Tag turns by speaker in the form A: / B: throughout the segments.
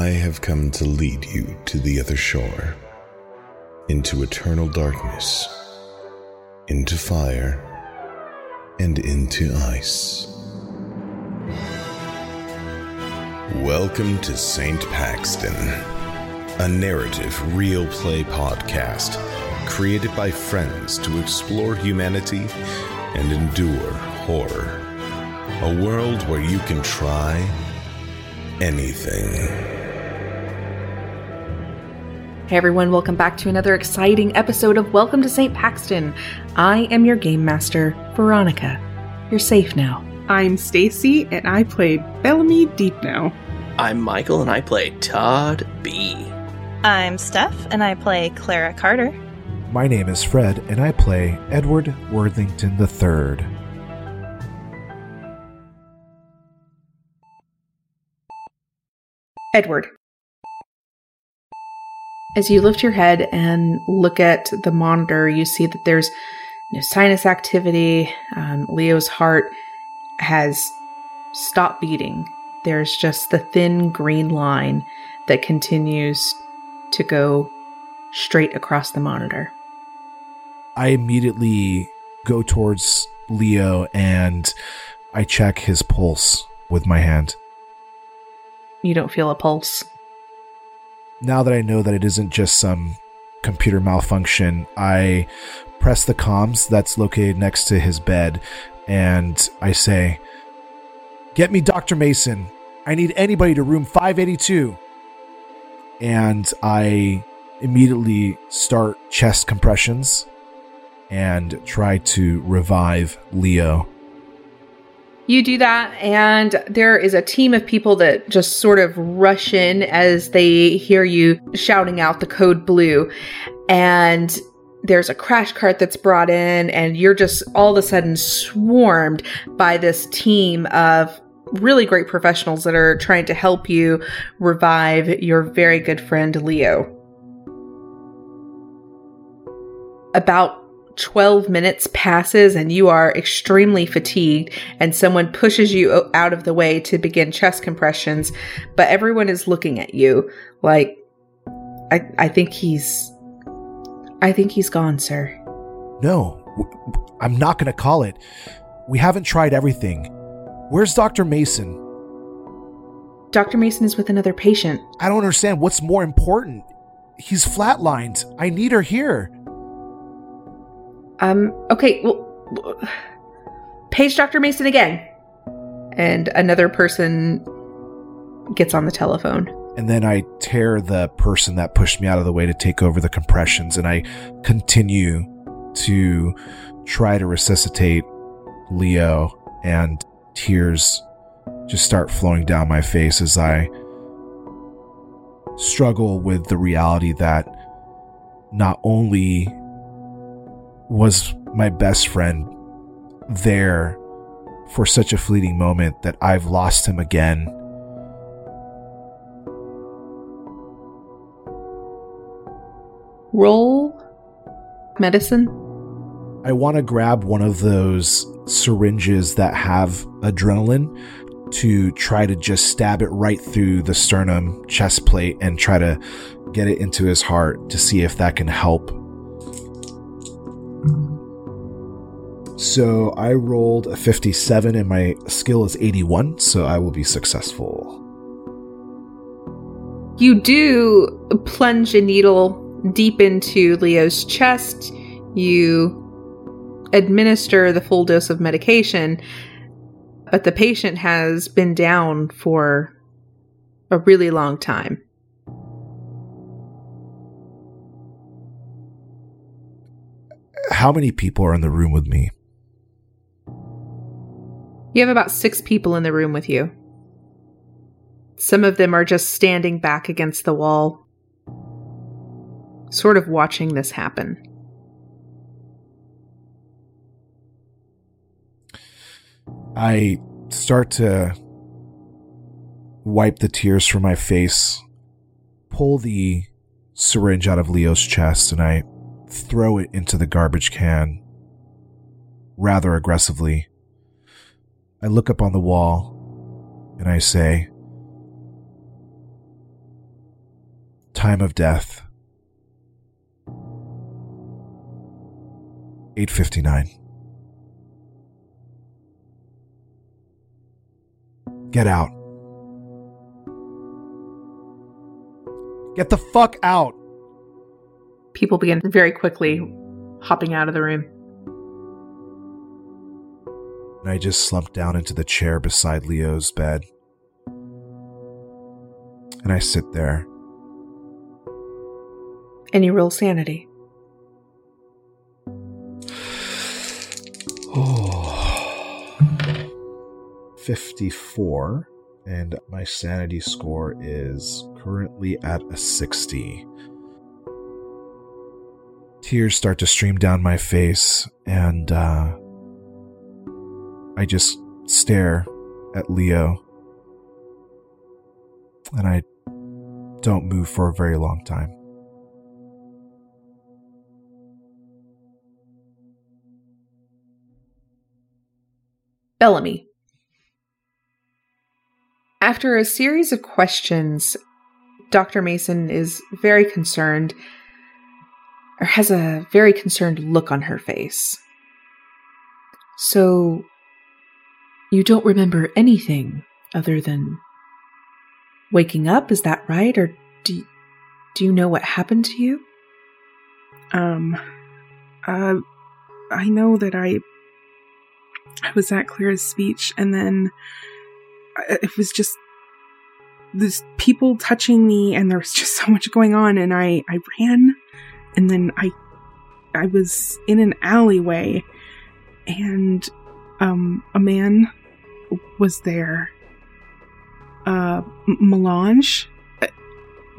A: I have come to lead you to the other shore, into eternal darkness, into fire, and into ice. Welcome to St. Paxton, a narrative role play podcast created by friends to explore humanity and endure horror. A world where you can try anything.
B: Hey everyone, welcome back to another exciting episode of Welcome to St. Paxton. I am your game master, Veronica. You're safe now.
C: I'm Stacy, and I play Bellamy Deepno.
D: I'm Michael, and I play Todd B.
E: I'm Steph, and I play Clara Carter.
F: My name is Fred, and I play Edward Worthington III.
B: Edward. As you lift your head and look at the monitor, you see that there's no sinus activity. Um, Leo's heart has stopped beating. There's just the thin green line that continues to go straight across the monitor.
F: I immediately go towards Leo and I check his pulse with my hand.
B: You don't feel a pulse.
F: Now that I know that it isn't just some computer malfunction, I press the comms that's located next to his bed and I say, Get me Dr. Mason. I need anybody to room 582. And I immediately start chest compressions and try to revive Leo.
B: You do that, and there is a team of people that just sort of rush in as they hear you shouting out the code blue. And there's a crash cart that's brought in, and you're just all of a sudden swarmed by this team of really great professionals that are trying to help you revive your very good friend Leo. About 12 minutes passes and you are extremely fatigued and someone pushes you out of the way to begin chest compressions but everyone is looking at you like i i think he's i think he's gone sir
F: No, w- I'm not going to call it. We haven't tried everything. Where's Dr. Mason?
B: dr mason is with another patient
F: I don't understand what's more important. He's flatlined. I need her here.
B: Um okay well page dr mason again. And another person gets on the telephone.
F: And then I tear the person that pushed me out of the way to take over the compressions, and I continue to try to resuscitate Leo, and tears just start flowing down my face as I struggle with the reality that not only was my best friend there for such a fleeting moment that I've lost him again.
B: roll medicine
F: I want to grab one of those syringes that have adrenaline to try to just stab it right through the sternum chest plate and try to get it into his heart to see if that can help. So I rolled a 57 and my skill is 81, so I will be successful.
B: You do plunge a needle deep into Leo's chest. You administer the full dose of medication, but the patient has been down for a really long time.
F: How many people are in the room with me?
B: You have about six people in the room with you. Some of them are just standing back against the wall, sort of watching this happen.
F: I start to wipe the tears from my face, pull the syringe out of Leo's chest, and I throw it into the garbage can rather aggressively. I look up on the wall and I say, Time of death. 859. Get out. Get the fuck out.
B: People begin very quickly hopping out of the room.
F: And I just slump down into the chair beside Leo's bed. And I sit there.
B: And you roll sanity.
F: Oh. 54. And my sanity score is currently at a 60. Tears start to stream down my face, and uh, I just stare at Leo. And I don't move for a very long time.
B: Bellamy. After a series of questions, Dr. Mason is very concerned, or has a very concerned look on her face. So, you don't remember anything other than waking up, is that right? Or do, do you know what happened to you?
C: Um, uh, I know that I, I was at Clara's speech, and then it was just this people touching me, and there was just so much going on, and I, I ran, and then I, I was in an alleyway, and um, a man was there. Uh, M- Melange. Uh,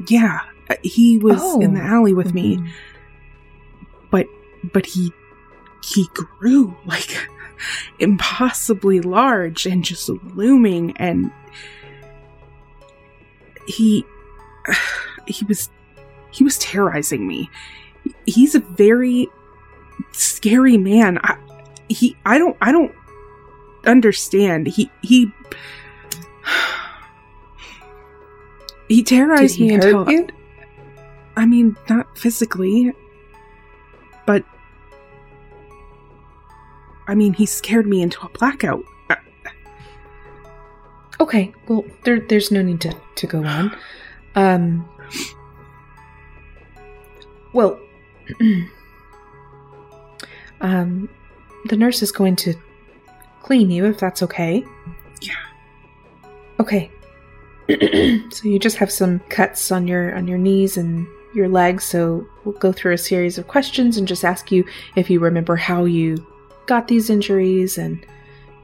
C: yeah, uh, he was in the
B: Oh.
C: alley with me
B: Mhm.
C: but but he he grew like impossibly large and just looming and he he was he was terrorizing me he's a very scary man I, he i don't i don't understand he he he terrorized
B: he
C: me until
B: you?
C: I mean, not physically, but I mean, he scared me into a blackout.
B: Okay, well, there, there's no need to, to go on. Um, well, um, the nurse is going to clean you if that's okay.
C: Yeah.
B: Okay. so you just have some cuts on your on your knees and your legs. So we'll go through a series of questions and just ask you if you remember how you got these injuries, and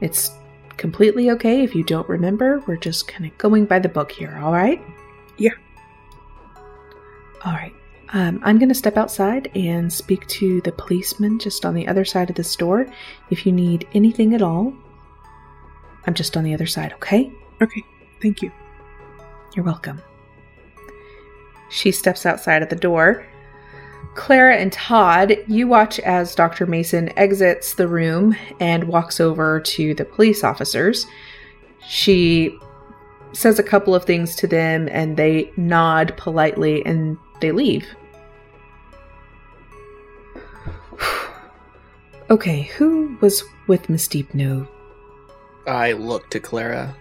B: it's completely okay if you don't remember. We're just kind of going by the book here, all right?
C: Yeah.
B: All right. Um, I'm going to step outside and speak to the policeman just on the other side of the store. If you need anything at all, I'm just on the other side, okay?
C: okay, thank you.
B: You're welcome. She steps outside of the door. Clara and Todd, you watch as Dr. Mason exits the room and walks over to the police officers. She says a couple of things to them and they nod politely and they leave. okay, who was with Miss Deepno?
D: I look to Clara.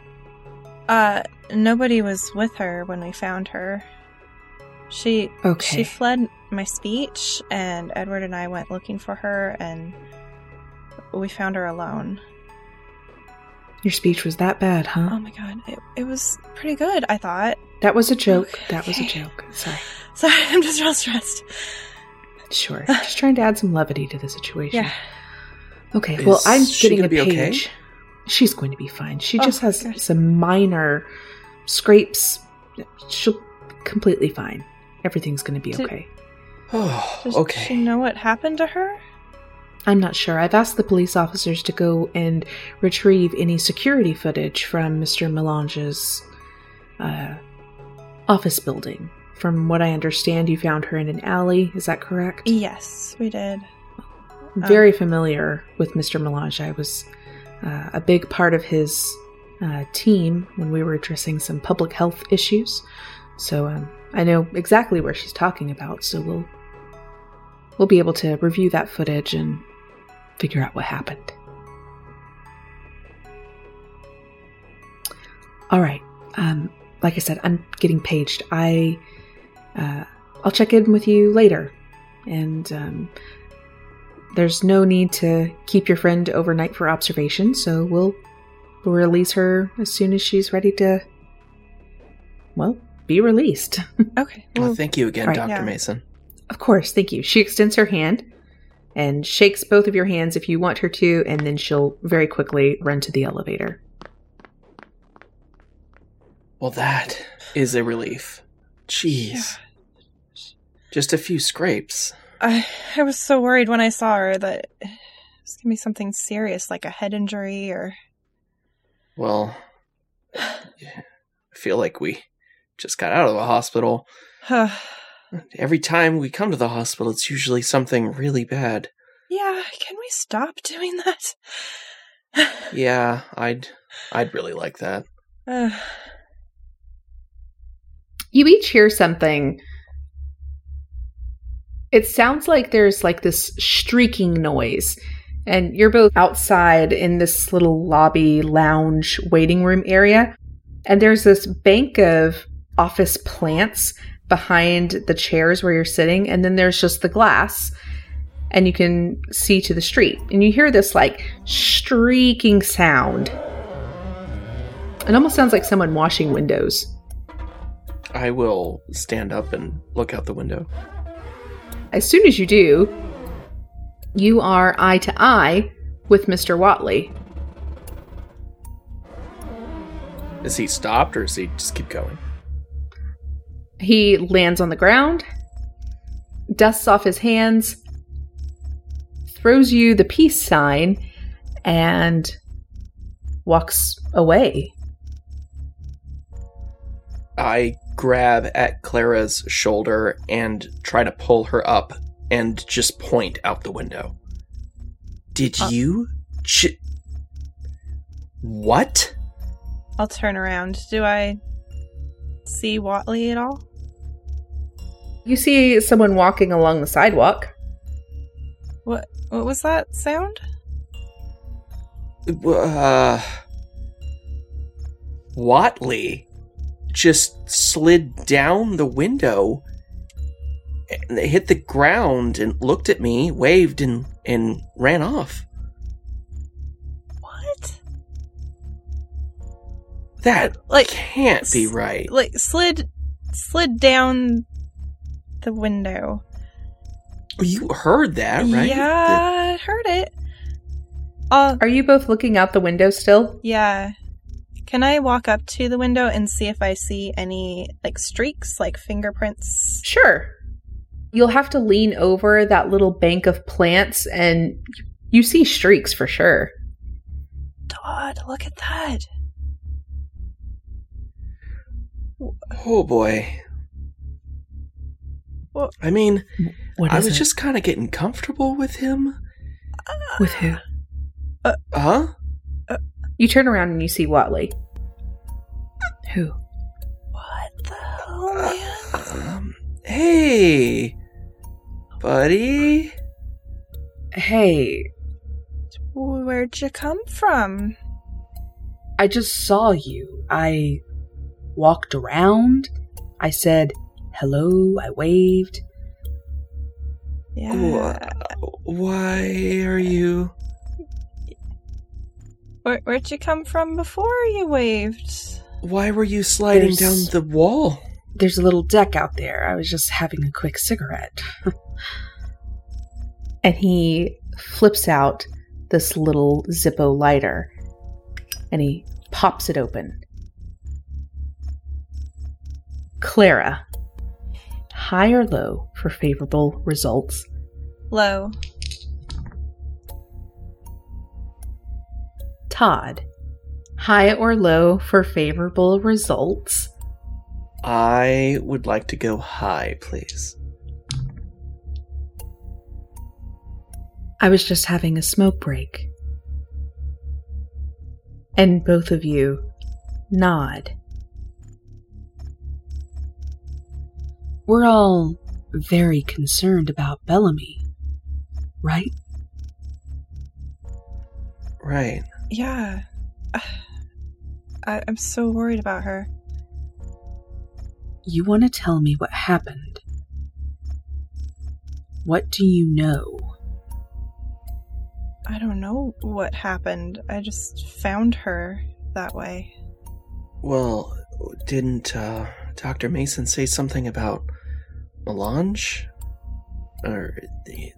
E: Uh, nobody was with her when we found her. She
B: Okay.
E: she fled my speech, and Edward and I went looking for her, and we found her alone.
B: Your speech was that bad, huh?
E: Oh my god, it, it was pretty good. I thought.
B: that was a joke.
E: Okay.
B: That was a joke. Sorry.
E: Sorry, I'm just real stressed.
B: Sure. Just trying to add some levity to the situation.
E: Yeah.
B: Okay.
D: Is
B: well, I'm
D: she
B: getting a
D: be okay?
B: page. She's going to be fine. She
E: Oh,
B: just has
E: good.
B: some minor scrapes. She'll be completely fine. Everything's going to be
E: Did-
B: okay.
D: Oh,
E: Does
D: okay.
E: she know what happened to her?
B: I'm not sure. I've asked the police officers to go and retrieve any security footage from Mr. Melange's uh, office building. From what I understand, you found her in an alley. Is that correct?
E: Yes, we did.
B: Very familiar with Mr. Melange. I was uh, a big part of his uh, team when we were addressing some public health issues. So um, I know exactly where she's talking about. So we'll we'll be able to review that footage and figure out what happened. All right. Um, like I said, I'm getting paged. I uh, I'll check in with you later, and um, there's no need to keep your friend overnight for observation. So we'll we'll release her as soon as she's ready to. Well, be released.
E: Okay.
D: Well,
E: Well,
D: thank you again,
B: Right.
D: Dr.
E: Yeah.
D: Mason.
B: Of course, thank you. She extends her hand and shakes both of your hands if you want her to, and then she'll very quickly run to the elevator.
D: Well, that is a relief. Jeez. Just a few scrapes.
E: I, I was so worried when I saw her that it was going to be something serious like a head injury or.
D: Well, I feel like we just got out of the hospital. Every time we come to the hospital, it's usually something really bad.
E: yeah, can we stop doing that?
D: Yeah, I'd I'd really like that.
E: Uh,
B: You each hear something. It sounds like there's like this streaking noise, and you're both outside in this little lobby, lounge, waiting room area. And there's this bank of office plants behind the chairs where you're sitting, and then there's just the glass, and you can see to the street. And you hear this like streaking sound. It almost sounds like someone washing windows.
D: I will stand up and look out the window.
B: As soon as you do, you are eye to eye with Mr. Watley.
D: Is he stopped or is he just keep going?
B: He lands on the ground, dusts off his hands, throws you the peace sign, and walks away.
D: I grab at Clara's shoulder and try to pull her up and just point out the window. Did
E: Uh.
D: you? Ch- what?
E: I'll turn around. Do I see Watley at all?
B: You see someone walking along the sidewalk.
E: What what was that sound?
D: Uh, Watley just slid down the window and hit the ground and looked at me, waved, and, and ran off.
E: What?
D: That
E: Like,
D: can't be right.
E: Like slid slid down the window.
D: You heard that, right?
E: Yeah, I heard it. Uh
B: Are you both looking out the window still?
E: yeah. Can I walk up to the window and see if I see any like streaks, like fingerprints?
B: Sure. You'll have to lean over that little bank of plants and you see streaks for sure.
E: Todd, look at that.
D: Oh boy.
E: What-
D: I mean,
B: What
D: I was
B: it?
D: just kind of getting comfortable with him. Ah.
B: with who?
D: Uh, huh?
B: You turn around and you see Watley. Who?
E: What the hell, man?
D: Um, hey, buddy.
B: Hey,
E: Where'd you come from?
B: I just saw you. I walked around. I said hello. I waved.
E: Yeah.
D: Why are you?
E: Where, where'd you come from before you waved?
D: Why were you sliding
B: There's-
D: down the wall?
B: There's a little deck out there. I was just having a quick cigarette. and he flips out this little Zippo lighter and he pops it open. Clara, high or low for favorable results?
E: Low.
B: Todd, high or low for favorable results?
D: I would like to go high, please.
B: I was just having a smoke break. And both of you nod. We're all very concerned about Bellamy, right?
D: Right.
E: Yeah. I, I'm so worried about her.
B: You want to tell me what happened? What do you know?
E: I don't know what happened. I just found her that way.
D: Well, didn't uh, Dr. Mason say something about melange? Or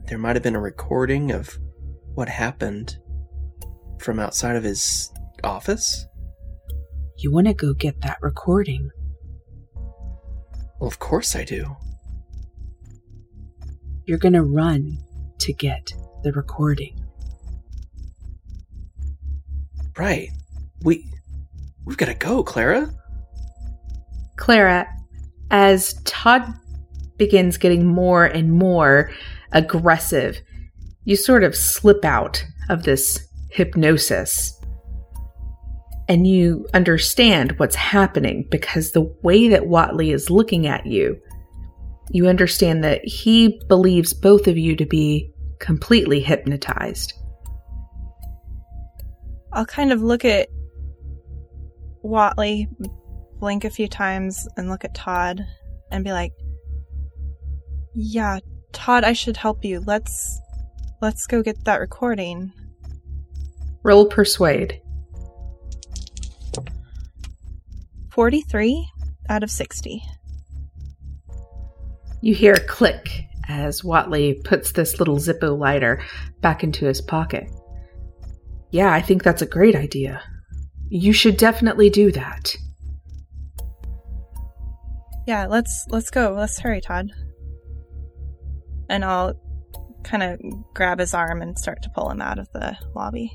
D: there might have been a recording of what happened from outside of his office?
B: You want to go get that recording?
D: Well, of course I do.
B: You're going to run to get the recording.
D: Right. We we've got to go, Clara.
B: Clara, as Todd begins getting more and more aggressive, you sort of slip out of this hypnosis. And you understand what's happening because the way that Watley is looking at you, you understand that he believes both of you to be completely hypnotized.
E: I'll kind of look at Watley, blink a few times, and look at Todd and be like, "Yeah, Todd, I should help you. Let's let's go get that recording."
B: Roll persuade.
E: 43 out of 60.
B: You hear a click as Watley puts this little Zippo lighter back into his pocket. Yeah, I think that's a great idea. You should definitely do that.
E: Yeah, let's let's go. Let's hurry, Todd. And I'll kind of grab his arm and start to pull him out of the lobby.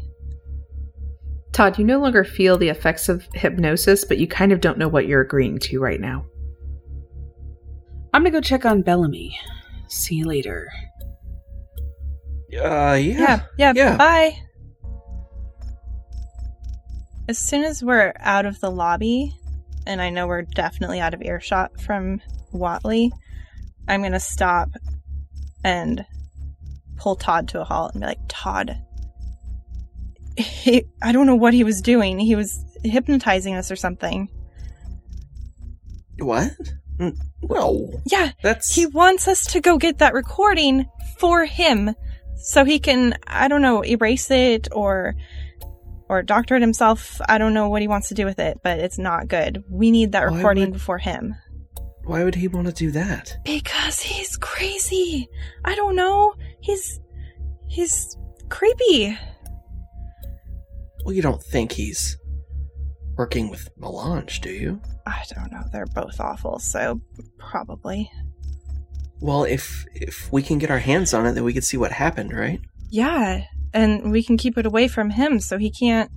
B: Todd, you no longer feel the effects of hypnosis, but you kind of don't know what you're agreeing to right now. I'm gonna go check on Bellamy. See you later.
D: Uh, yeah.
E: Yeah, yeah,
D: Yeah.
E: bye. As soon as we're out of the lobby, and I know we're definitely out of earshot from Watley, I'm gonna stop and pull Todd to a halt and be like, Todd, he, I don't know what he was doing. He was hypnotizing us or something.
D: What? Mm, No.
E: Yeah,
D: That's
E: he wants us to go get that recording for him so he can i don't know erase it or or doctor it himself i don't know what he wants to do with it but it's not good we need that
D: Why
E: recording
D: would-
E: before him
D: why would he want to do that?
E: because he's crazy i don't know he's he's creepy
D: Well, you don't think he's working with Melange, do you?
E: i don't know they're both awful so probably
D: Well, if if we can get our hands on it, then we can see what happened, right?
E: yeah and we can keep it away from him so he can't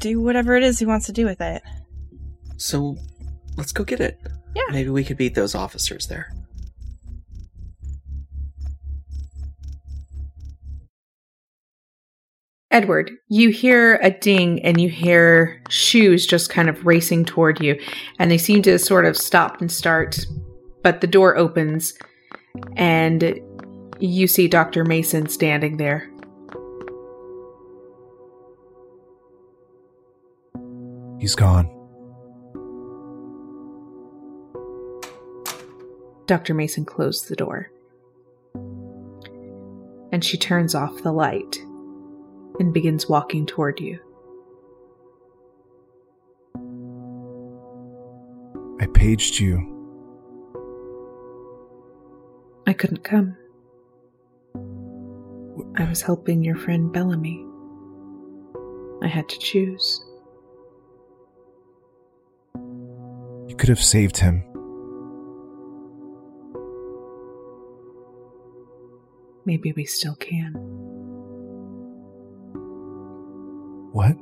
E: do whatever it is he wants to do with it
D: So let's go get it.
E: Yeah.
D: Maybe we could beat those officers there.
B: Edward, you hear a ding and you hear shoes just kind of racing toward you, and they seem to sort of stop and start, but the door opens and you see Dr. Mason standing there.
F: He's gone.
B: Dr. Mason closed the door. And she turns off the light and begins walking toward you.
F: I paged you.
B: I couldn't come. I was helping your friend Bellamy. I had to choose.
F: You could have saved him.
B: Maybe we still can.
F: What?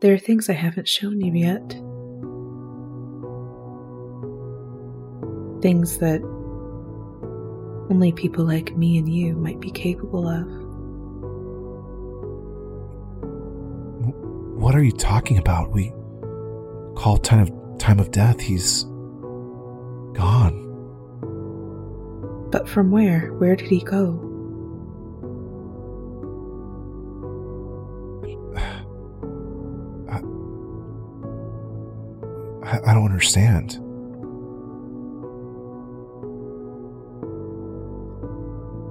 B: There are things I haven't shown you yet. Things that only people like me and you might be capable of.
F: What are you talking about? We call ton of time of death, he's gone.
B: But from where? Where did he go?
F: Don't understand.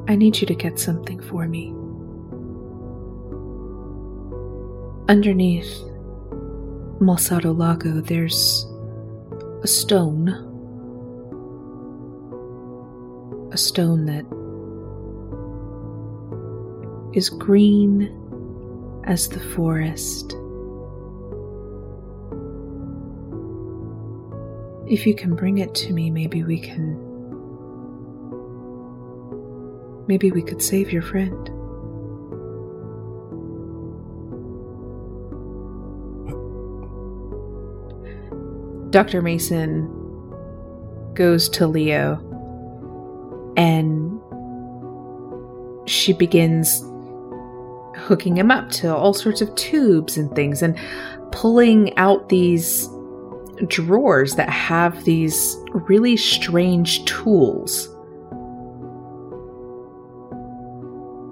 B: I need you to get something for me. Underneath Malsado Lago, there's a stone. A stone that is green as the forest. If you can bring it to me, maybe we can. Maybe we could save your friend. Dr. Mason goes to Leo and she begins hooking him up to all sorts of tubes and things and pulling out these drawers that have these really strange tools.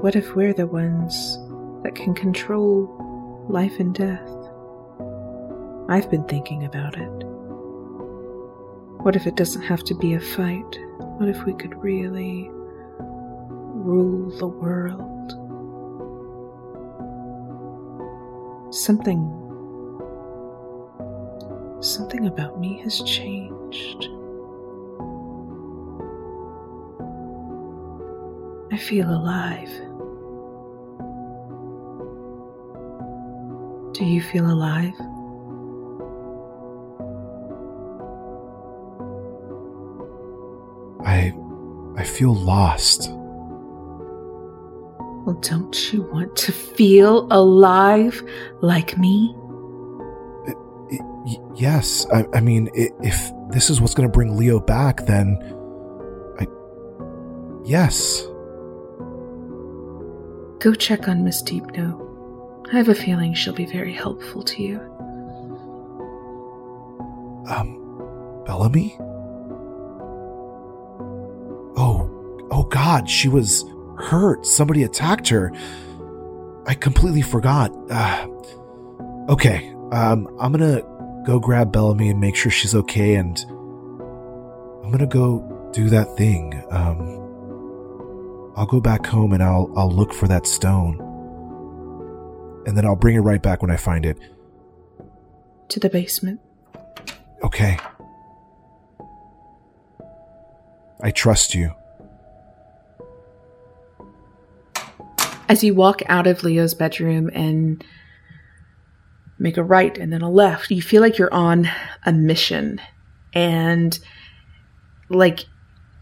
B: What if we're the ones that can control life and death? I've been thinking about it. What if it doesn't have to be a fight? What if we could really rule the world? Something Something about me has changed. I feel alive. Do you feel alive?
F: I I feel lost.
B: Well, don't you want to feel alive like me?
F: Y- yes, I, I mean, if this is what's going to bring Leo back, then I. Yes.
B: Go check on Miss Deepno. I have a feeling she'll be very helpful to you.
F: Um, Bellamy? Oh, oh God, she was hurt. Somebody attacked her. I completely forgot. Uh, okay, um, I'm gonna go grab Bellamy and make sure she's okay, and I'm gonna go do that thing. Um, I'll go back home and I'll I'll look for that stone, and then I'll bring it right back when I find it.
B: To the basement.
F: Okay. I trust you.
B: As you walk out of Leo's bedroom and make a right and then a left. You feel like you're on a mission and like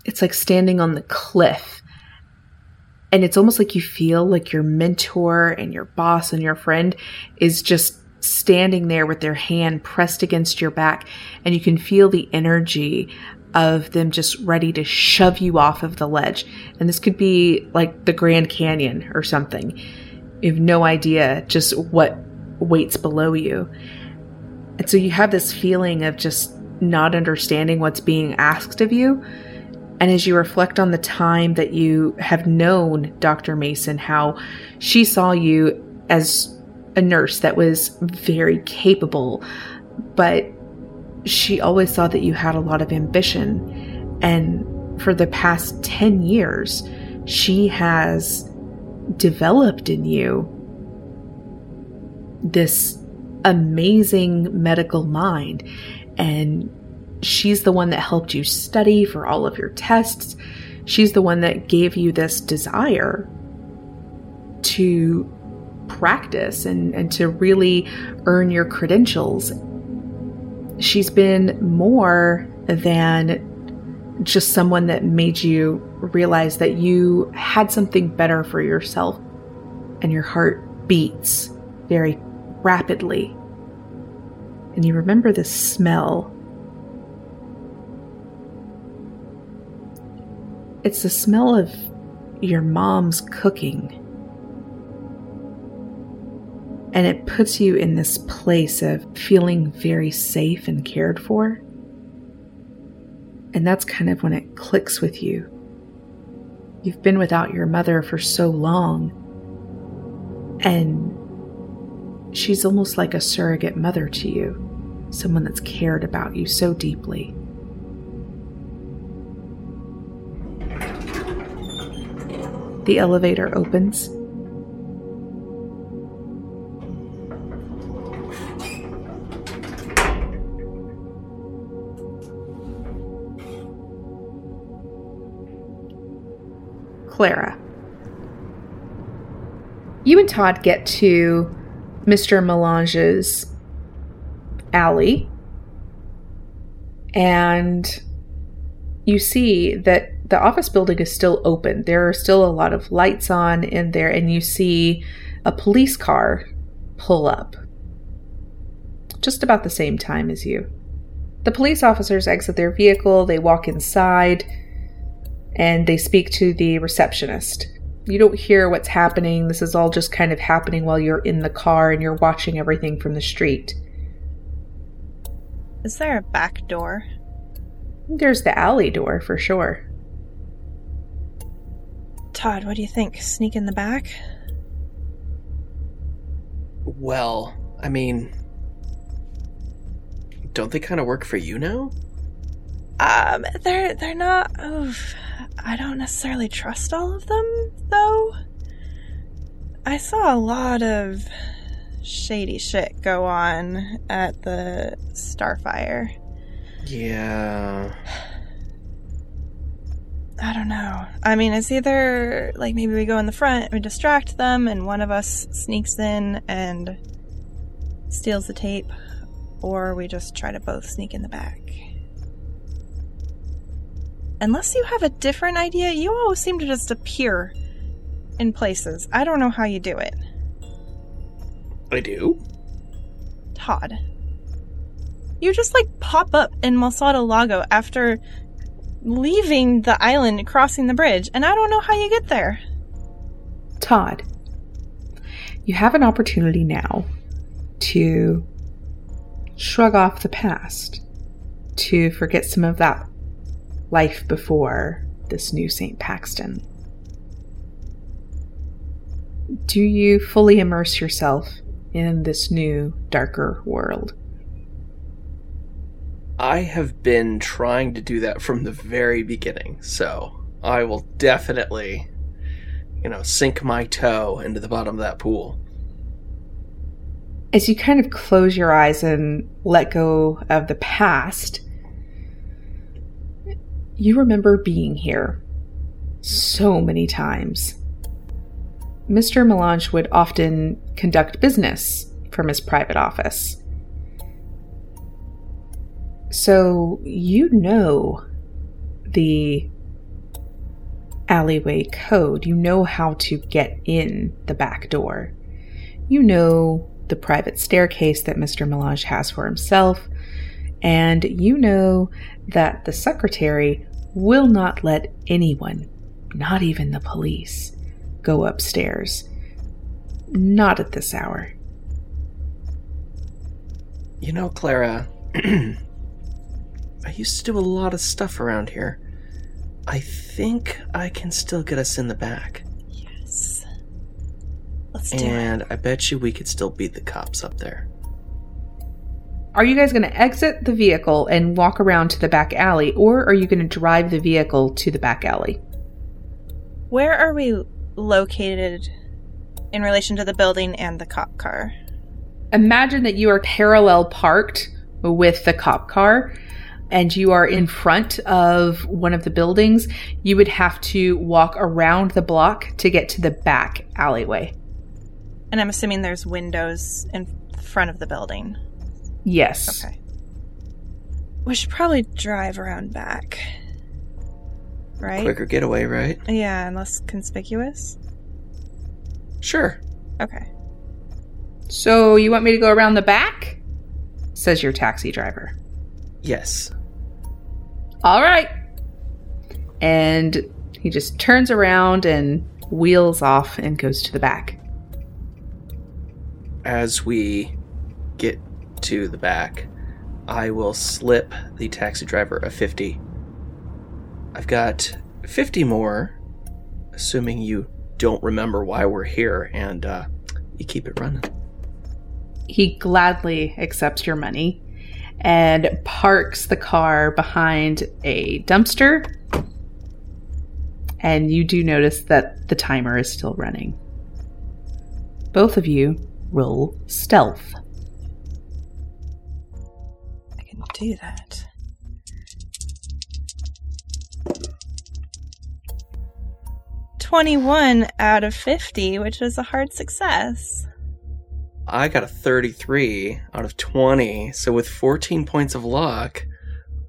B: it's like standing on the cliff. And it's almost like you feel like your mentor and your boss and your friend is just standing there with their hand pressed against your back. And you can feel the energy of them just ready to shove you off of the ledge. And this could be like the Grand Canyon or something. You have no idea just what waits below you. And so you have this feeling of just not understanding what's being asked of you. And as you reflect on the time that you have known Dr. Mason, how she saw you as a nurse that was very capable, but she always saw that you had a lot of ambition. And for the past 10 years, she has developed in you this amazing medical mind. And she's the one that helped you study for all of your tests. She's the one that gave you this desire to practice and, and to really earn your credentials. She's been more than just someone that made you realize that you had something better for yourself and your heart beats very rapidly. And you remember the smell. It's the smell of your mom's cooking. And it puts you in this place of feeling very safe and cared for. And that's kind of when it clicks with you. You've been without your mother for so long, and she's almost like a surrogate mother to you, someone that's cared about you so deeply. The elevator opens. Clara. You and Todd get to Mr. Melange's alley, and you see that the office building is still open. There are still a lot of lights on in there, and you see a police car pull up just about the same time as you. The police officers exit their vehicle, they walk inside, and they speak to the receptionist. You don't hear what's happening. This is all just kind of happening while you're in the car and you're watching everything from the street.
E: Is there a back door?
B: There's the alley door for sure.
E: Todd, what do you think? Sneak in the back?
D: Well, I mean, don't they kind of work for you now?
E: Um, they're they're not. Oof, I don't necessarily trust all of them, though. I saw a lot of shady shit go on at the Starfire.
D: Yeah.
E: I don't know. I mean, it's either like maybe we go in the front, we distract them, and one of us sneaks in and steals the tape, or we just try to both sneak in the back. Unless you have a different idea, you always seem to just appear in places. I don't know how you do it.
D: I do?
E: Todd. You just like pop up in Malsada Lago after leaving the island crossing the bridge, and I don't know how you get there.
B: Todd, you have an opportunity now to shrug off the past, to forget some of that life before this new St. Paxton. Do you fully immerse yourself in this new, darker world?
D: I have been trying to do that from the very beginning, so I will definitely, you know, sink my toe into the bottom of that pool.
B: As you kind of close your eyes and let go of the past, you remember being here so many times. Mr. Melange would often conduct business from his private office. So you know the alleyway code. You know how to get in the back door. You know the private staircase that Mr. Melange has for himself. And you know that the secretary will not let anyone, not even the police, go upstairs. Not at this hour.
D: You know, Clara, I used to do a lot of stuff around here. I think I can still get us in the back.
E: Yes. Let's do
D: And
E: it.
D: I bet you we could still beat the cops up there.
B: Are you guys going to exit the vehicle and walk around to the back alley, or are you going to drive the vehicle to the back alley?
E: Where are we located in relation to the building and the cop car?
B: Imagine that you are parallel parked with the cop car and you are in front of one of the buildings. You would have to walk around the block to get to the back alleyway.
E: And I'm assuming there's windows in front of the building.
B: Yes.
E: Okay. We should probably drive around back. Right?
D: Quicker getaway, right?
E: Yeah, and less conspicuous.
D: Sure.
E: Okay.
B: So you want me to go around the back? Says your taxi driver.
D: Yes.
B: All right. And he just turns around and wheels off and goes to the back.
D: as we get to the back, I will slip the taxi driver a 50. I've got 50 more, assuming you don't remember why we're here and uh, you keep it running.
B: He gladly accepts your money and parks the car behind a dumpster. And you do notice that the timer is still running. Both of you roll stealth.
E: Do that. Twenty-one out of fifty, which is a hard success.
D: I got a 33 out of 20, so with 14 points of luck,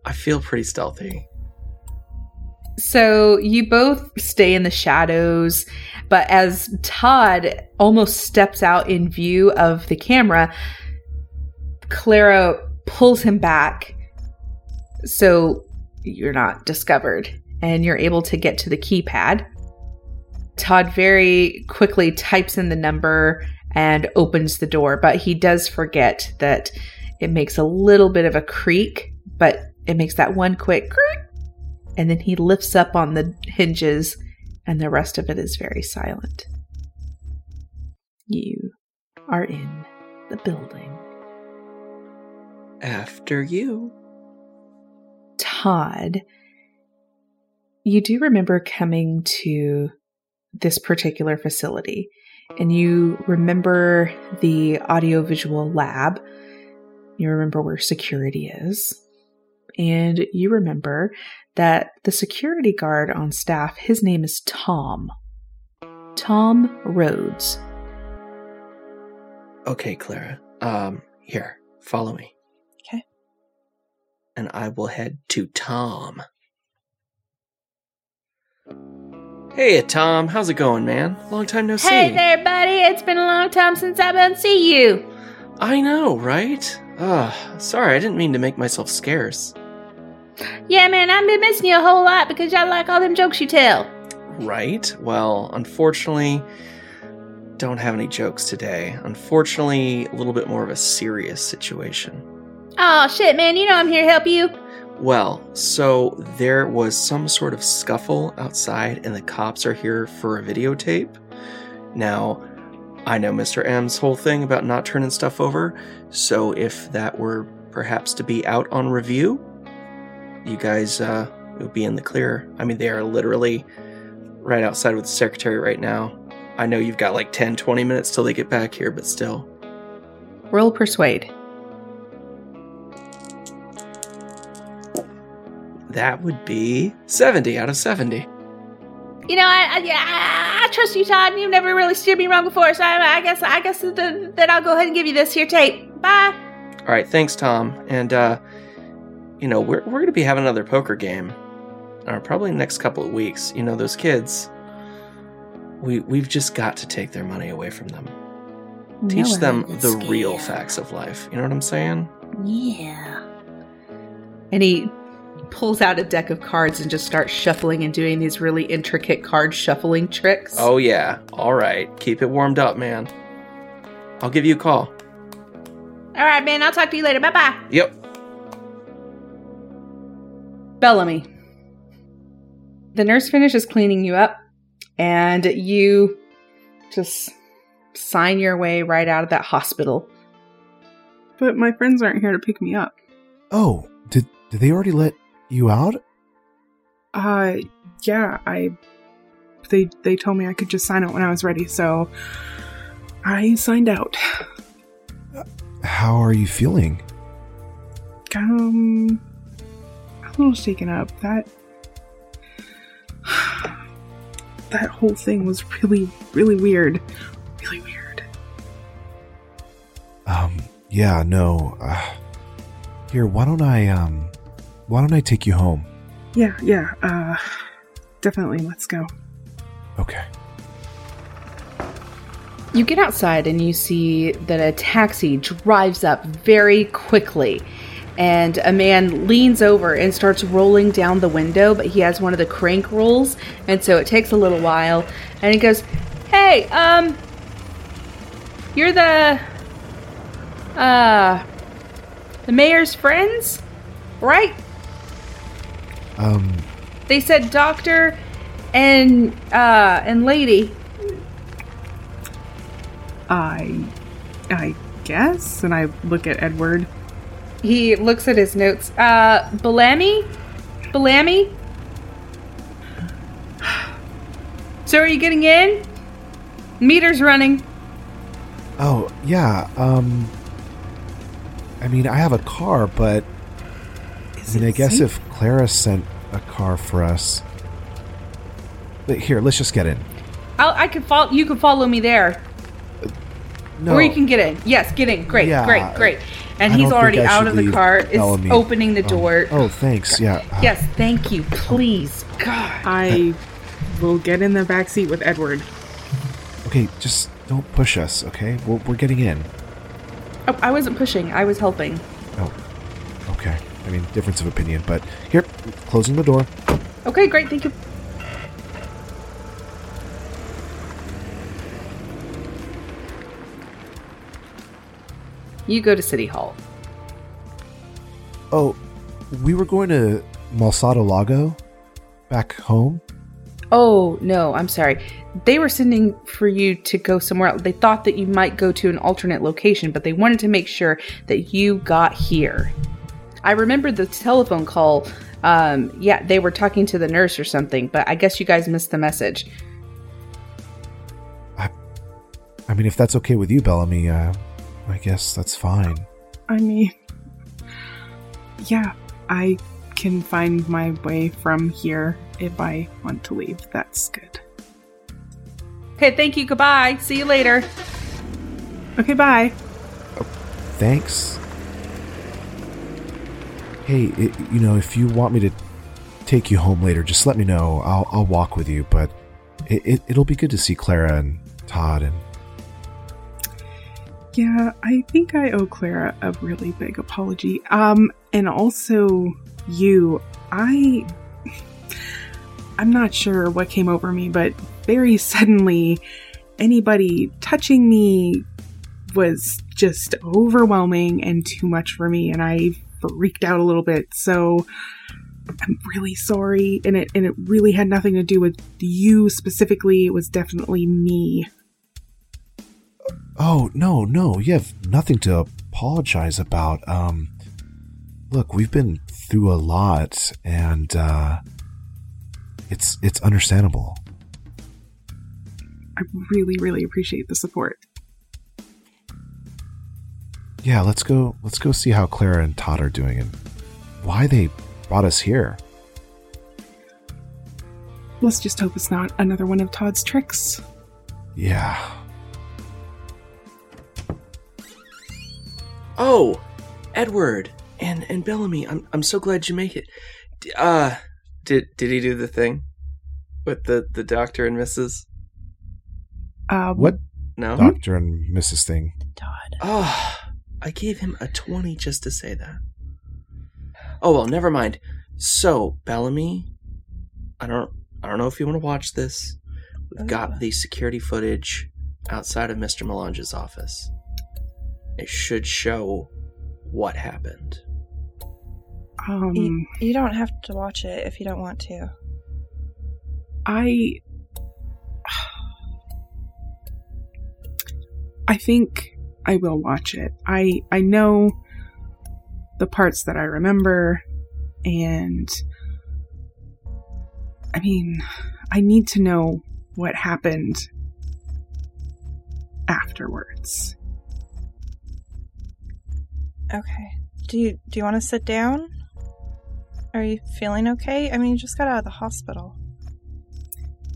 D: I feel pretty stealthy.
B: So you both stay in the shadows, but as Todd almost steps out in view of the camera, Clara pulls him back so you're not discovered and you're able to get to the keypad. Todd very quickly types in the number and opens the door, but he does forget that it makes a little bit of a creak, but it makes that one quick creak, and then he lifts up on the hinges, and the rest of it is very silent. You are in the building.
D: After you.
B: Todd, you do remember coming to this particular facility and you remember the audiovisual lab. You remember where security is. And you remember that the security guard on staff, his name is Tom. Tom Rhodes.
D: Okay, Clara. Um, here, follow me. And I will head to Tom. Hey, Tom. How's it going, man? Long time no see.
B: Hey there, buddy. It's been a long time since I've been see you.
D: I know, right? Ugh, sorry, I didn't mean to make myself scarce.
B: Yeah, man, I've been missing you a whole lot because I like all them jokes you tell.
D: Right? Well, unfortunately, don't have any jokes today. Unfortunately, a little bit more of a serious situation.
B: Oh shit, man, you know I'm here to help you.
D: Well, so there was some sort of scuffle outside, and the cops are here for a videotape. Now, I know Mr. M's whole thing about not turning stuff over, so if that were perhaps to be out on review, you guys uh, would be in the clear. I mean, they are literally right outside with the secretary right now. I know you've got like 10, 20 minutes till they get back here, but still.
B: Roll persuade.
D: That would be 70 out of 70.
B: You know, I, I, yeah, I, I trust you, Todd. You've never really steered me wrong before, so I, I guess I guess that, that I'll go ahead and give you this here tape. Bye.
D: All right, thanks, Tom. And, uh, you know, we're, we're going to be having another poker game. Uh, probably next couple of weeks. You know, those kids, we, we've just got to take their money away from them. Teach them the real facts of life. You know what I'm saying?
B: Yeah. And he pulls out a deck of cards and just starts shuffling and doing these really intricate card shuffling tricks.
D: Oh, yeah. All right. Keep it warmed up, man. I'll give you a call.
B: All right, man. I'll talk to you later. Bye bye.
D: Yep.
B: Bellamy. The nurse finishes cleaning you up, and you just sign your way right out of that hospital.
C: But my friends aren't here to pick me up.
F: Oh, did did they already let you out?
C: Uh, yeah, I. They they told me I could just sign out when I was ready, so I signed out.
F: How are you feeling?
C: Um, a little shaken up. That that whole thing was really, really weird. Really weird.
F: Um, yeah, no. Uh, here, why don't I um, why don't I take you home?
C: Yeah, yeah. Uh, definitely. Let's go.
F: Okay.
B: You get outside and you see that a taxi drives up very quickly. And a man leans over and starts rolling down the window, but he has one of the crank rolls, and so it takes a little while. And he goes, Hey, um, you're the Uh, the mayor's friends, right?
F: Um,
B: They said doctor and uh and lady.
C: I, I guess. And I look at Edward.
B: He looks at his notes. Uh, Bellamy, Bellamy. So are you getting in? Meter's running.
F: oh yeah. Um, I mean, I have a car, but
C: Is
F: I mean, I guess
C: safe?
F: if Clara sent a car for us. But here, let's just get in.
B: I'll, I can follow. You can follow me there,
F: No,
B: or you can get in. Yes, get in. Great,
F: Yeah,
B: great, great. And
F: I
B: he's already out of the
F: leave
B: car. Is opening the
F: Um,
B: door.
F: oh, thanks. Yeah. uh,
B: Yes, thank you. Please, God.
C: I will get in the back seat with Edward.
F: Okay, just don't push us. Okay, we're, we're getting in.
B: Oh, I wasn't pushing. I was helping.
F: Oh, okay. I mean, difference of opinion, but here, closing the door.
B: Okay, great. Thank you. You go to City Hall.
F: Oh, we were going to Malsado Lago, back home.
B: Oh, no, I'm sorry. They were sending for you to go somewhere else. They thought that you might go to an alternate location, but they wanted to make sure that you got here. I remember the telephone call. Um, yeah, they were talking to the nurse or something, but I guess you guys missed the message.
F: I I mean, if that's okay with you, Bellamy, uh, I guess that's fine.
C: I mean, yeah, I can find my way from here if I want to leave. That's good.
B: Okay, thank you. Goodbye. See you later.
C: Okay, bye.
F: Thanks. Hey, i you know, if you want me to take you home later, just let me know. I'll I'll walk with you, but it, it it'll be good to see Clara and Todd and
C: Yeah, I think I owe Clara a really big apology. Um, and also you. I. I'm not sure what came over me, but very suddenly, anybody touching me was just overwhelming and too much for me, and I freaked out a little bit. So I'm really sorry, and it and it really had nothing to do with you specifically. It was definitely me.
F: Oh, no, no, you have nothing to apologize about. Um, look, we've been through a lot, and, uh, it's, it's understandable.
C: I really, really appreciate the support.
F: Yeah, let's go, let's go see how Clara and Todd are doing and why they brought us here.
C: Let's just hope it's not another one of Todd's tricks.
F: Yeah.
D: Oh, Edward and and Bellamy. I'm I'm so glad you make it. D- Uh, did did he do the thing with the the doctor and Mrs.
C: Uh,
F: What
D: No.
F: doctor and Mrs. thing?
E: Todd.
D: Oh, I gave him a 20 just to say that. Oh well, never mind. So, Bellamy, I don't I don't know if you want to watch this. We've got the security footage outside of Mr. Melange's office. It should show what happened.
C: Um,
E: You, you don't have to watch it if you don't want to.
C: I. I think I will watch it. I I know the parts that I remember, and I mean, I need to know what happened afterwards.
E: Okay. Do you do you want to sit down? Are you feeling okay? I mean, you just got out of the hospital.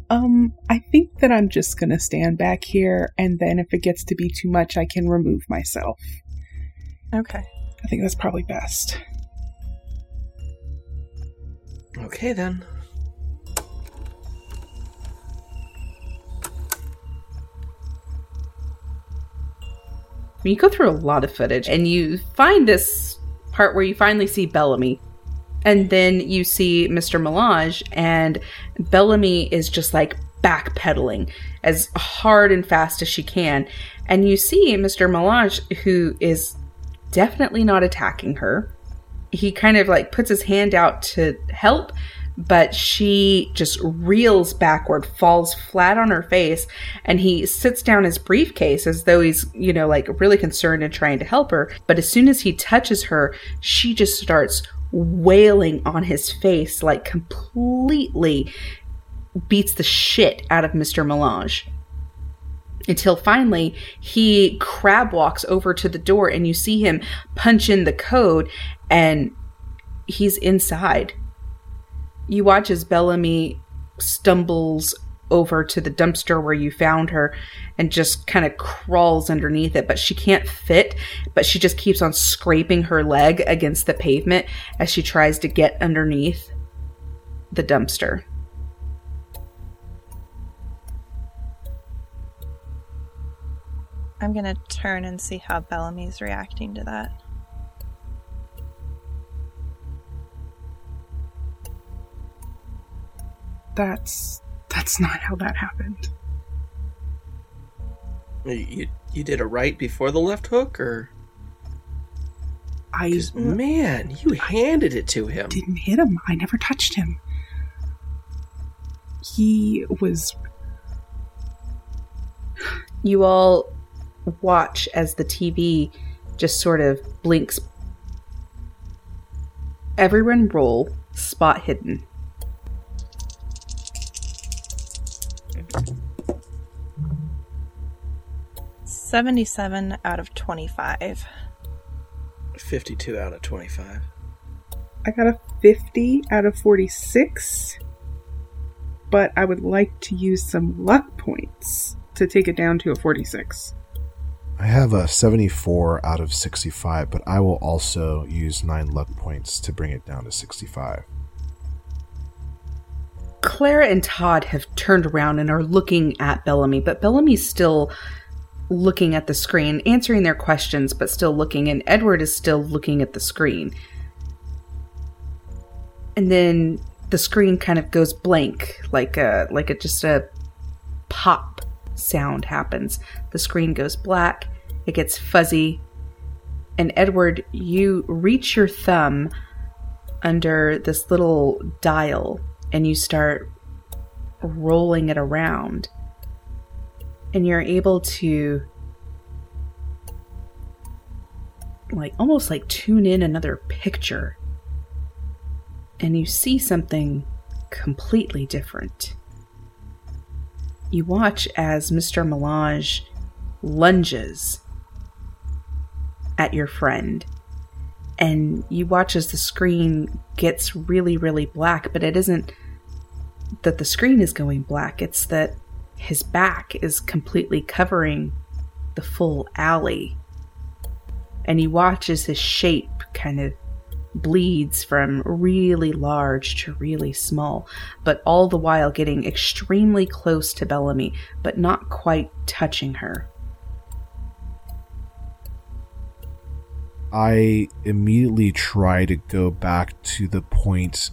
C: Um, I think that I'm just gonna stand back here, and then if it gets to be too much, I can remove myself.
E: Okay.
C: I think that's probably best.
D: Okay then.
B: You go through a lot of footage and you find this part where you finally see Bellamy. And then you see Mr. Melange, and Bellamy is just like backpedaling as hard and fast as she can. And you see Mr. Melange, who is definitely not attacking her. He kind of like puts his hand out to help, but she just reels backward, falls flat on her face, and he sits down his briefcase as though he's, you know, like really concerned and trying to help her. But as soon as he touches her, she just starts wailing on his face, like completely beats the shit out of Mr. Melange. Until finally he crab walks over to the door and you see him punch in the code and he's inside you watch as Bellamy stumbles over to the dumpster where you found her and just kind of crawls underneath it, but she can't fit, but she just keeps on scraping her leg against the pavement as she tries to get underneath the dumpster.
E: I'm gonna turn and see how Bellamy's reacting to that.
C: That's that's not how that happened.
D: You you did a right before the left hook, or
C: I
D: 'Cause, man, you handed it to him.
C: didn't hit him. I never touched him. He was
B: You all watch as the TV just sort of blinks. Everyone roll spot hidden.
E: Seventy-seven out of twenty-five.
D: Fifty-two out of twenty-five.
C: I got a 50 out of 46. But I would like to use some luck points to take it down to a 46.
F: I have a 74 out of 65, but I will also use 9 luck points to bring it down to 65.
B: Clara and Todd have turned around and are looking at Bellamy, but Bellamy's still looking at the screen, answering their questions, but still looking, and Edward is still looking at the screen. And then the screen kind of goes blank, like a like a just a pop sound happens. The screen goes black, it gets fuzzy, and Edward, you reach your thumb under this little dial and you start rolling it around. And you're able to like almost like tune in another picture. And you see something completely different. You watch as Mr. Melange lunges at your friend and you watch as the screen gets really, really black, but it isn't that the screen is going black, it's that his back is completely covering the full alley. And he watches his shape kind of bleeds from really large to really small, but all the while getting extremely close to Bellamy, but not quite touching her.
F: I immediately try to go back to the point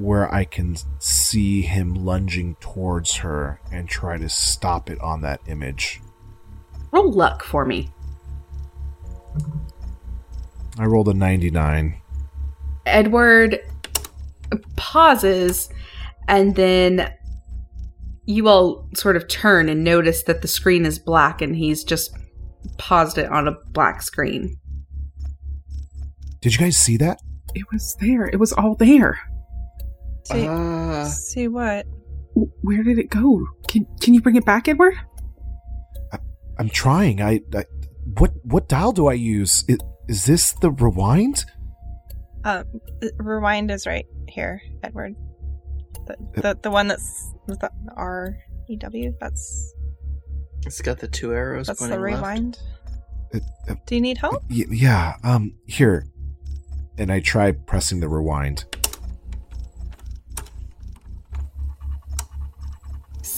F: where I can see him lunging towards her and try to stop it on that image.
B: Roll luck for me.
F: I rolled a 99.
B: Edward pauses and then you all sort of turn and notice that the screen is black and he's just paused it on a black screen.
F: Did you guys see that?
C: It was there. It was all there.
E: See,
D: Ah.
E: see what?
C: Where did it go? Can Can you bring it back, Edward?
F: I'm trying. I, I what what dial do I use? Is, is this the rewind?
E: Uh, rewind is right here, Edward. The the, the one that's with the R E W. That's
D: It's got the two arrows
E: that's
D: pointing
E: the
D: left.
E: rewind.
F: Uh, uh,
E: Do you need help?
F: y- yeah. Um. Here. And I try pressing the rewind.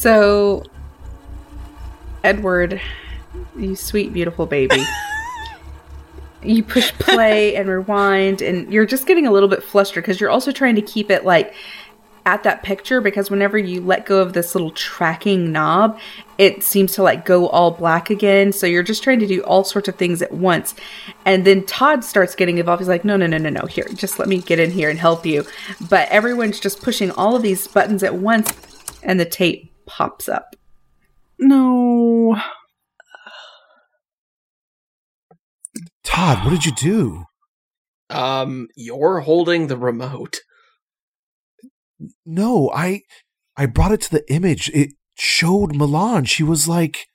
B: So, Edward, you sweet, beautiful baby. you push play and rewind, and you're just getting a little bit flustered because you're also trying to keep it like at that picture because whenever you let go of this little tracking knob, it seems to like go all black again. So you're just trying to do all sorts of things at once. And then Todd starts getting involved. He's like, no, no, no, no, no. Here, just let me get in here and help you. But everyone's just pushing all of these buttons at once and the tape pops up.
C: No.
F: Todd, what did you do?
D: Um, you're holding the remote.
F: No, I I brought it to the image. It showed Milan. She was like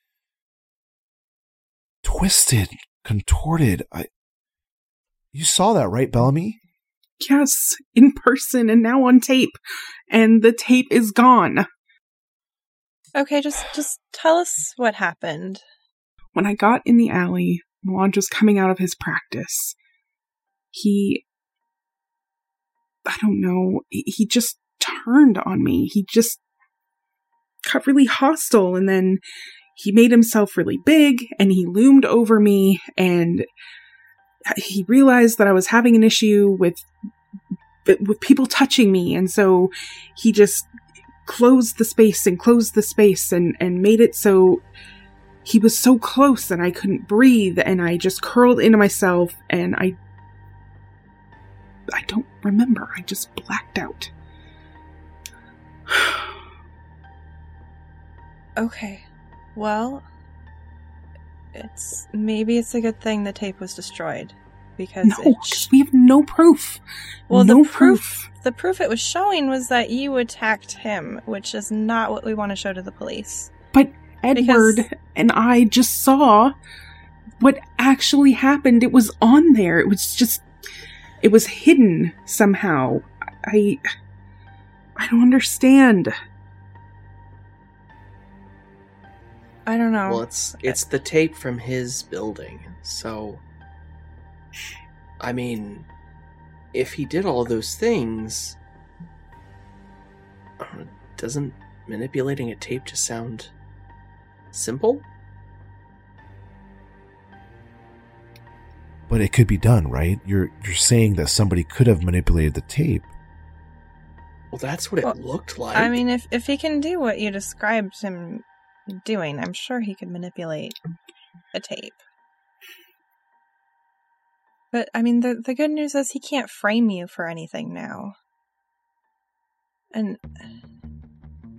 F: twisted, contorted. I You saw that, right, Bellamy?
C: Yes, in person and now on tape. And the tape is gone.
E: Okay, just just tell us what happened.
C: When I got in the alley, Milan was coming out of his practice. He I don't know, he just turned on me. He just got really hostile and then he made himself really big and he loomed over me and he realized that I was having an issue with with people touching me and so he just closed the space and closed the space and and made it so he was so close and I couldn't breathe and I just curled into myself and I I don't remember. I just blacked out.
E: Okay. Well, it's maybe it's a good thing the tape was destroyed because
C: no,
E: it sh-
C: we have no proof.
E: well
C: no
E: the proof the proof it was showing was that you attacked him, which is not what we want to show to the police.
C: But Edward and I just saw what actually happened. It was on there. It was just it was hidden somehow. I I don't understand.
E: I don't know.
D: Well, it's it's the tape from his building. So, I mean, if he did all those things, uh, doesn't manipulating a tape just sound simple?
F: But it could be done, right? You're you're saying that somebody could have manipulated the tape.
D: Well, that's what it looked like.
E: I mean, if if he can do what you described him doing, I'm sure he could manipulate a tape. But I mean, the the good news is he can't frame you for anything now. And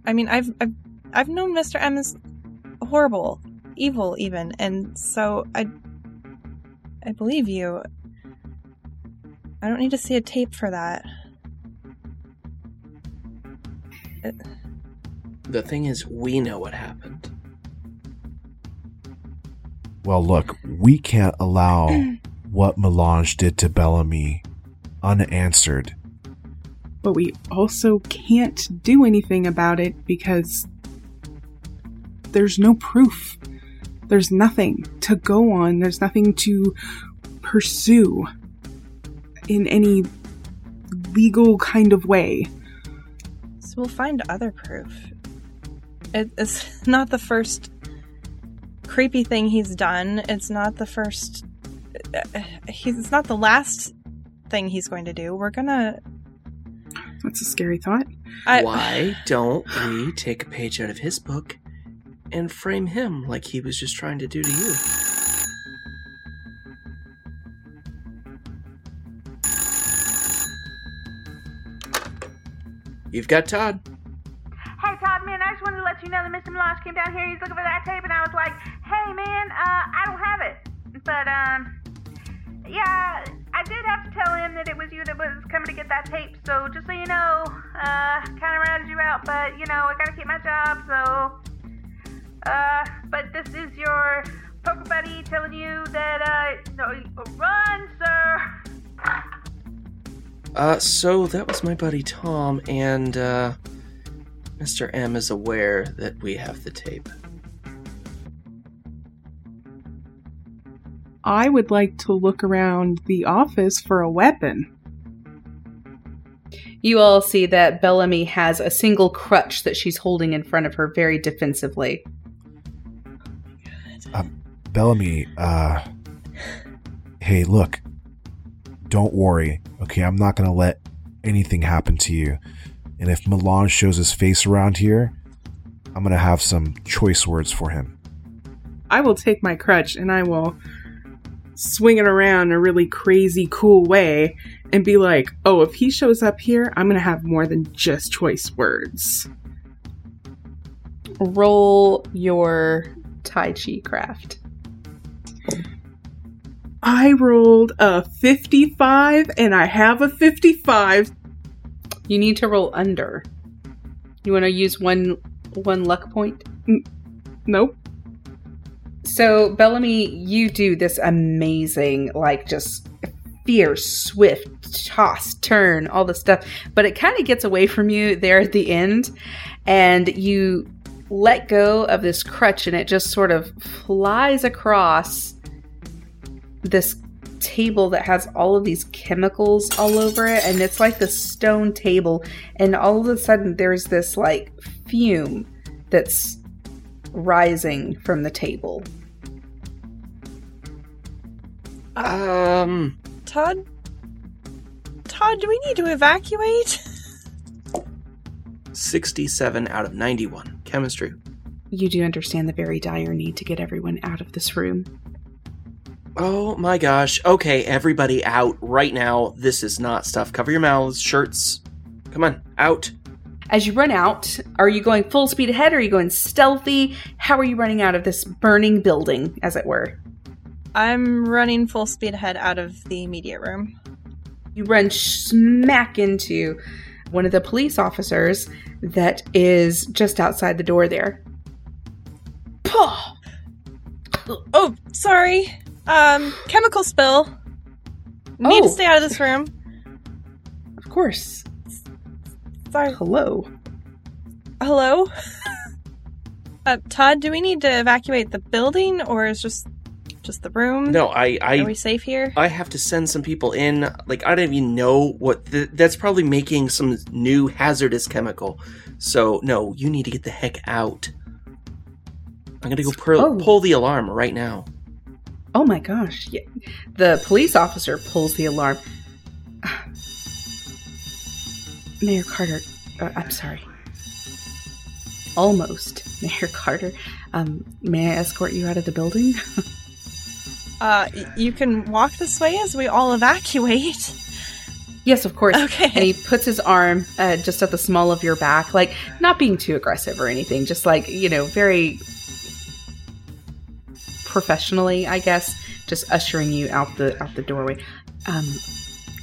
E: I mean, I've I've I've known Mr. M is horrible, evil, even, and so I I believe you. I don't need to see a tape for that.
D: the thing is, we know what happened.
F: Well, look, we can't allow what Melange did to Bellamy unanswered.
C: But we also can't do anything about it because there's no proof. There's nothing to go on. There's nothing to pursue in any legal kind of way.
E: So we'll find other proof. It's not the first creepy thing he's done. It's not the first. Uh, He's it's not the last thing he's going to do. We're gonna.
C: That's a scary thought.
E: I,
D: Why don't we take a page out of his book and frame him like he was just trying to do to you? You've got Todd.
G: Hey Todd, man, I just wanted to let you know that Mr. Melange came down here. He's looking for that tape, and I was like, "Hey, man, uh, I don't have it." But um, yeah, I did have to tell him that it was you that was coming to get that tape. So just so you know, uh, kind of ratted you out, but you know, I gotta keep my job. So, uh, but this is your poker buddy telling you that uh, no, run, sir.
D: Uh, so that was my buddy Tom, and uh, Mr. M is aware that we have the tape.
C: I would like to look around the office for a weapon.
B: You all see that Bellamy has a single crutch that she's holding in front of her very defensively.
F: Bellamy, uh, hey, look, don't worry. Okay, I'm not gonna let anything happen to you. And if Milan shows his face around here, I'm going to have some choice words for him.
C: I will take my crutch and I will swing it around in a really crazy, cool way and be like, oh, if he shows up here, I'm going to have more than just choice words.
B: Roll your Tai Chi craft.
C: I rolled a 55 and I have a 55.
B: You need to roll under. You want to use one one luck point?
C: Nope.
B: So, Bellamy, you do this amazing, like just fierce, swift toss, turn, all the stuff, but it kind of gets away from you there at the end, and you let go of this crutch, and it just sort of flies across this table that has all of these chemicals all over it, and it's like the stone table, and all of a sudden there's this like fume that's rising from the table.
D: Um,
E: Todd? Todd, do we need to evacuate?
D: 67 out of 91. Chemistry.
B: You do understand the very dire need to get everyone out of this room.
D: Oh my gosh. Okay, everybody out right now. This is not stuff. Cover your mouths, shirts. Come on, out.
B: As you run out, are you going full speed ahead? Or are you going stealthy? How are you running out of this burning building, as it were?
E: I'm running full speed ahead out of the immediate room.
B: You run smack into one of the police officers that is just outside the door there. Pah!
E: Oh, sorry. Um, chemical spill. Need
B: Oh.
E: to stay out of this room.
B: Of course.
E: Sorry.
B: Hello.
E: Hello? uh, Todd, do we need to evacuate the building or is just just the room?
D: No, I
E: Are we
D: I
E: safe here?
D: I have to send some people in. Like I don't even know what th- that's probably making some new hazardous chemical. So, no, you need to get the heck out. I'm going to go pull,
B: Oh.
D: pull the alarm right now.
B: Oh my gosh. Yeah. The police officer pulls the alarm. Mayor Carter, uh, I'm sorry. Almost, Mayor Carter. Um, may I escort you out of the building?
E: Uh, you can walk this way as we all evacuate.
B: yes, of course.
E: Okay.
B: And he puts his arm uh, just at the small of your back, like not being too aggressive or anything, just like, you know, very professionally, I guess, just ushering you out the out the doorway. Um,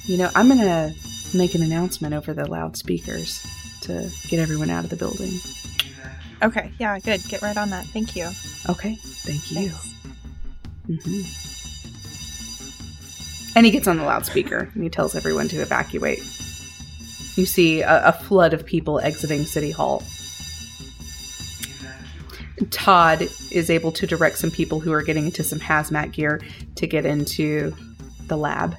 B: you know, I'm gonna make an announcement over the loudspeakers to get everyone out of the building.
E: Okay, yeah, good. Get right on that. Thank you.
B: Okay, thank you.
E: Thanks.
B: Hmm And he gets on the loudspeaker and he tells everyone to evacuate. You see a, a flood of people exiting City Hall. Todd is able to direct some people who are getting into some hazmat gear to get into the lab.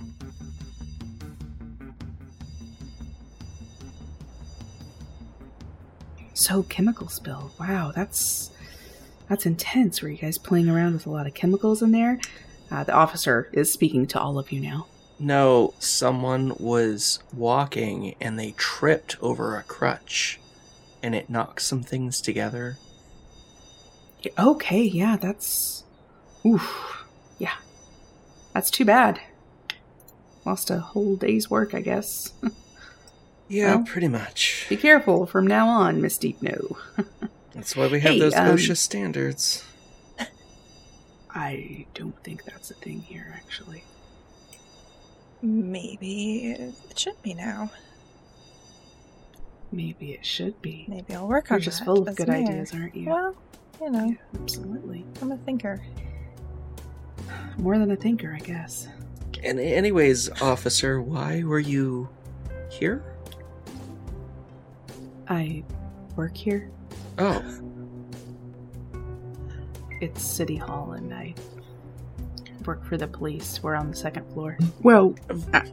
B: So chemical spill. Wow, that's that's intense. Were you guys playing around with a lot of chemicals in there? Uh, the officer is speaking to all of you now.
D: No, someone was walking and they tripped over a crutch and it knocked some things together.
B: Okay, yeah, that's. Oof. Yeah. That's too bad. Lost a whole day's work, I guess.
D: Yeah,
B: Well.
D: pretty much.
B: Be careful from now on, Miss Deep No.
D: That's why we have
B: Hey,
D: those
B: um,
D: OSHA standards.
B: I don't think that's a thing here, actually.
E: Maybe it should be now.
B: Maybe it should be.
E: Maybe I'll work
B: You're
E: on it.
B: You're just
E: that
B: full of good
E: mayor.
B: ideas, aren't you?
E: Well, you know,
B: Yeah, absolutely.
E: I'm a thinker.
B: More than a thinker, I guess.
D: And anyways, officer, why were you here?
B: I work here.
D: Oh,
B: It's City Hall, and I work for the police. We're on the second floor.
C: Well, I,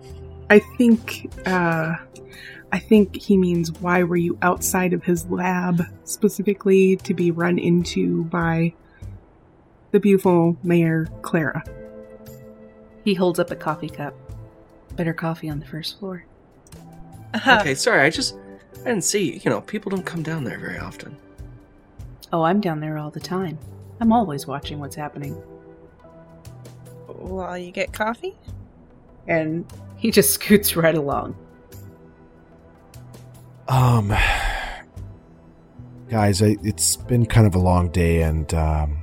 C: I think uh, I think he means why were you outside of his lab specifically to be run into by the beautiful Mayor Clara?
B: He holds up a coffee cup. Better coffee on the first floor.
D: Okay. Sorry, I just I didn't see. You know, people don't come down there very often.
B: Oh, I'm down there all the time. I'm always watching what's happening.
E: While you get coffee?
B: And he just scoots right along.
F: Um, guys, I, it's been kind of a long day, and um,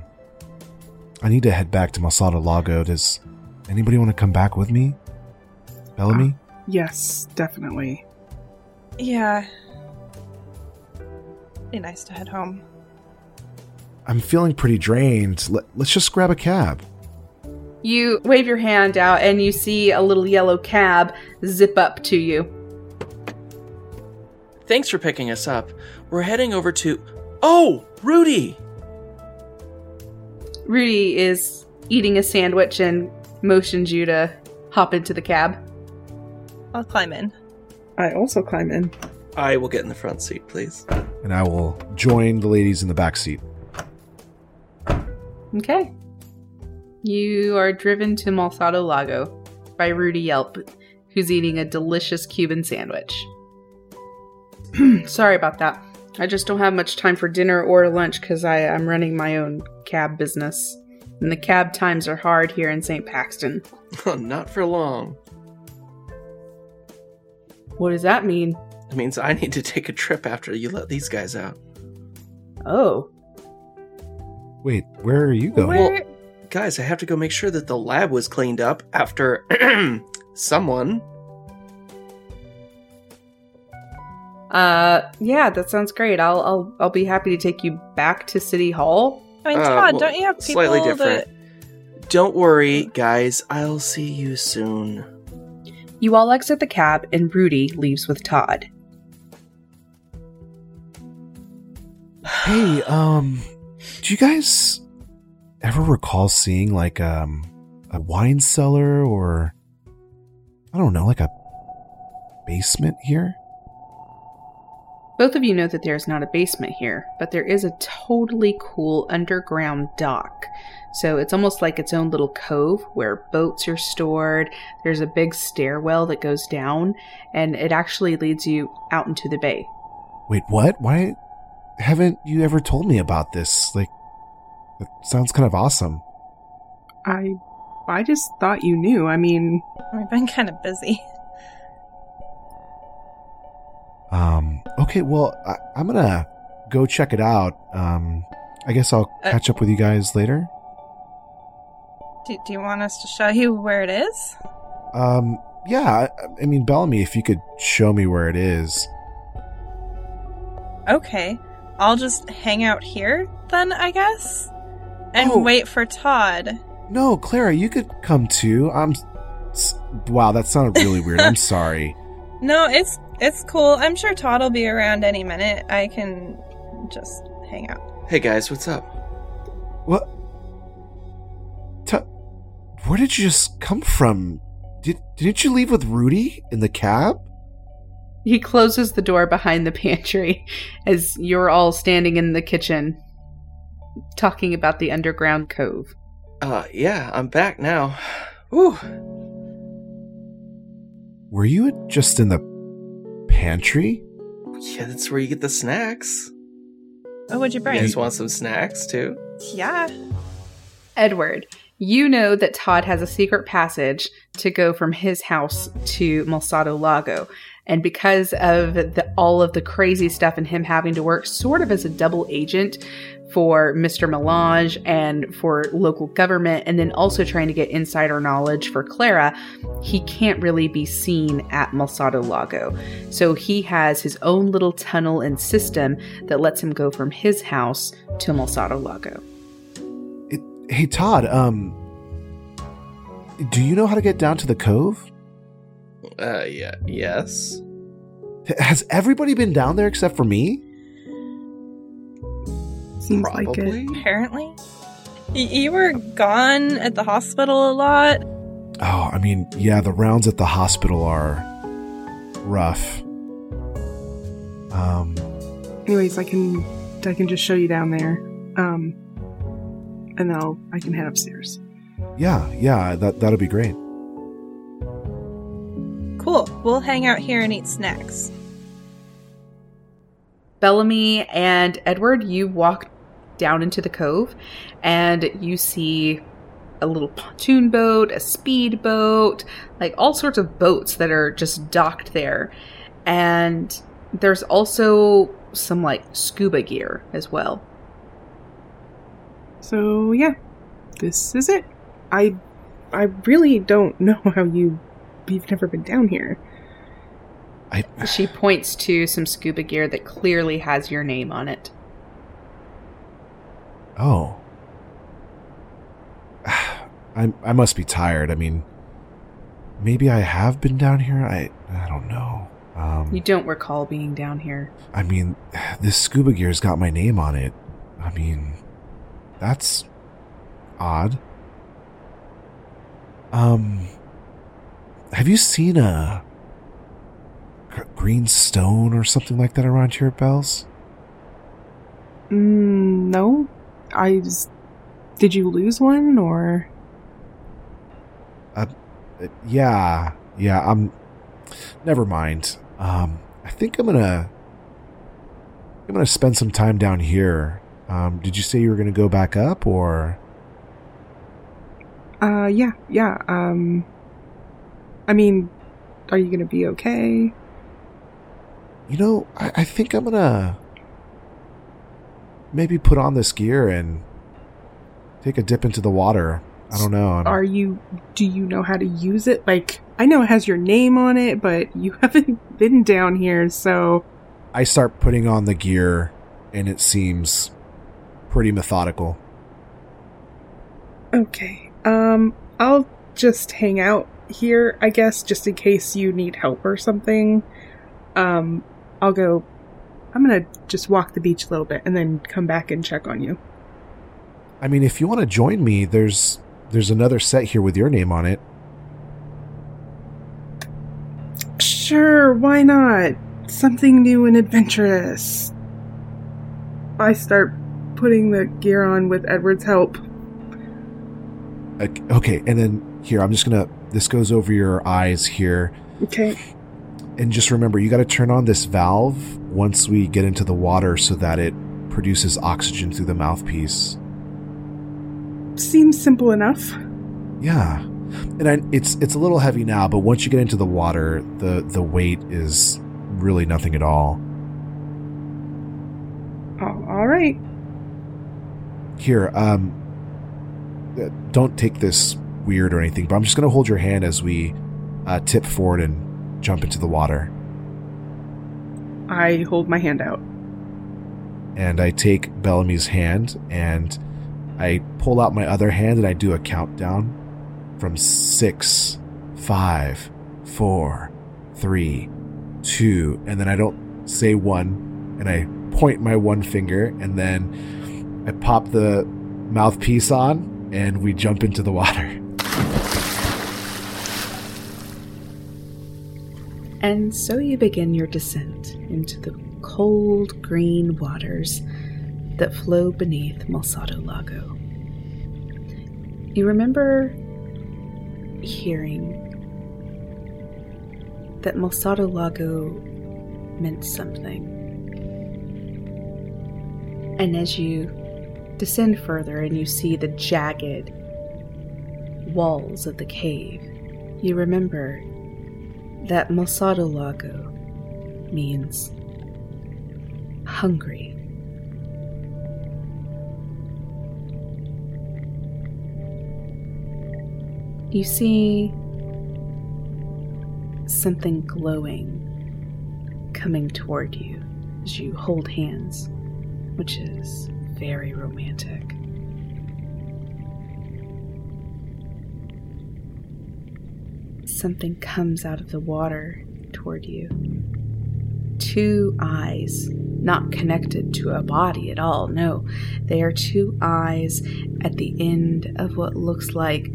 F: I need to head back to Malsado Lago. Does anybody want to come back with me? Bellamy?
C: Yes, definitely.
E: Yeah. Be nice to head home.
F: I'm feeling pretty drained. Let, let's just grab a cab.
B: You wave your hand out and you see a little yellow cab zip up to you.
D: Thanks for picking us up. We're heading over to. Oh, Rudy!
B: Rudy is eating a sandwich and motions you to hop into the cab.
E: I'll climb in.
C: I also climb in.
D: I will get in the front seat, please.
F: And I will join the ladies in the back seat.
B: Okay. You are driven to Malsado Lago by Rudy Yelp, who's eating a delicious Cuban sandwich. Sorry about that. I just don't have much time for dinner or lunch because I'm running my own cab business. And the cab times are hard here in St. Paxton.
D: Oh, Not for long.
B: What does that mean?
D: It means I need to take a trip after you let these guys out.
B: Oh,
F: Wait, where are you going?
E: Where?
D: Guys, I have to go make sure that the lab was cleaned up after someone.
B: uh, yeah, that sounds great. I'll I'll I'll be happy to take you back to City Hall.
E: I mean,
D: Uh,
E: Todd,
D: well,
E: don't you have people
D: slightly
E: that...
D: Don't worry, guys. I'll see you soon.
B: You all exit the cab, and Rudy leaves with Todd.
F: Hey, um, do you guys ever recall seeing like um a wine cellar or I don't know, like a basement here?
B: Both of you know that there's not a basement here, but there is a totally cool underground dock. So it's almost like its own little cove where boats are stored. There's a big stairwell that goes down, and it actually leads you out into the bay.
F: Wait, what? Why haven't you ever told me about this? Like, it sounds kind of awesome.
C: I I just thought you knew. I mean,
E: We've been kind of busy.
F: Um, okay, well, I, I'm gonna go check it out. Um, I guess I'll
E: Uh,
F: catch up with you guys later.
E: Do, do you want us to show you where it is?
F: Um, yeah, I, I mean, Bellamy, if you could show me where it is.
E: Okay. I'll just hang out here then, I guess? And
F: Oh.
E: wait for Todd.
F: No, Clara, you could come too. I'm. Wow, that sounded really weird. I'm sorry.
E: No, it's it's cool. I'm sure Todd will be around any minute. I can just hang out.
D: Hey guys, what's up?
F: What? T- where did you just come from? Did didn't you leave with Rudy in the cab?
B: He closes the door behind the pantry as you're all standing in the kitchen talking about the underground cove.
D: Uh, yeah, I'm back now. Whew.
F: Were you just in the pantry?
D: Yeah, that's where you get the snacks.
E: Oh, what'd you bring?
D: You
E: bring?
D: guys want some snacks too?
E: yeah.
B: Edward, you know that Todd has a secret passage to go from his house to Malsado Lago. And because of the, all of the crazy stuff and him having to work sort of as a double agent for Mr. Melange and for local government, and then also trying to get insider knowledge for Clara, he can't really be seen at Malsado Lago. So he has his own little tunnel and system that lets him go from his house to Malsado Lago.
F: It, hey Todd, um, do you know how to get down to the cove?
D: Uh, yeah, yes.
F: Has everybody been down there except for me?
C: seems like
D: Probably.
C: it.
E: Apparently. Y- you were gone at the hospital a lot.
F: Oh, I mean, yeah, the rounds at the hospital are rough. Um,
C: Anyways, I can I can just show you down there. Um, and then I'll I can head upstairs.
F: yeah, yeah, that that'll be great.
E: Cool. We'll hang out here and eat snacks.
B: Bellamy and Edward, you walk down into the cove and you see a little pontoon boat, a speed boat, like all sorts of boats that are just docked there. And there's also some like scuba gear as well.
C: So yeah, this is it. I I really don't know how you you've never been down here.
F: I
B: She points to some scuba gear that clearly has your name on it.
F: oh. I I must be tired. I mean, maybe I have been down here. I I don't know. Um,
B: You don't recall being down here.
F: I mean, this scuba gear's got my name on it. I mean, that's odd. Um, have you seen a green stone or something like that around here, Bells?
C: Mm, no, I. s- Did you lose one or?
F: Uh, yeah, yeah. I'm. Never mind. Um, I think I'm gonna. I'm gonna spend some time down here. Um, did you say you were gonna go back up, or?
C: Uh, yeah, yeah. Um, I mean, are you gonna be okay?
F: You know, I, I think I'm gonna maybe put on this gear and take a dip into the water. I don't know. I'm,
C: Are you? Do you know how to use it? Like, I know it has your name on it, but you haven't been down here, so
F: I start putting on the gear, and it seems pretty methodical.
C: okay. Um, I'll just hang out here, I guess, just in case you need help or something. Um, I'll go. I'm gonna just walk the beach a little bit and then come back and check on you.
F: I mean, if you want to join me, there's there's another set here with your name on it.
C: Sure, why not? Something new and adventurous. I start putting the gear on with Edward's help.
F: Ok- Okay, and then here I'm just gonna. This goes over your eyes here,
C: Okay.
F: and just remember you got to turn on this valve once we get into the water so that it produces oxygen through the mouthpiece.
C: Seems simple enough.
F: Yeah, and I, it's it's a little heavy now, but once you get into the water, the the weight is really nothing at all.
C: Oh, all right.
F: Here, um, uh, don't take this weird or anything, but I'm just gonna hold your hand as we uh, tip forward and jump into the water,
C: I hold my hand out.
F: and I take Bellamy's hand and I pull out my other hand and I do a countdown from six, five, four, three, two, and then I don't say one, and I point my one finger, and then I pop the mouthpiece on, and we jump into the water.
B: And so you begin your descent into the cold green waters that flow beneath Malsado Lago. You remember hearing that Malsado Lago meant something. And as you descend further and you see the jagged walls of the cave, you remember that Malsado Lago means hungry. You see something glowing coming toward you as you hold hands, which is very romantic. Something comes out of the water toward you. Two eyes, not connected to a body at all. No, they are two eyes at the end of what looks like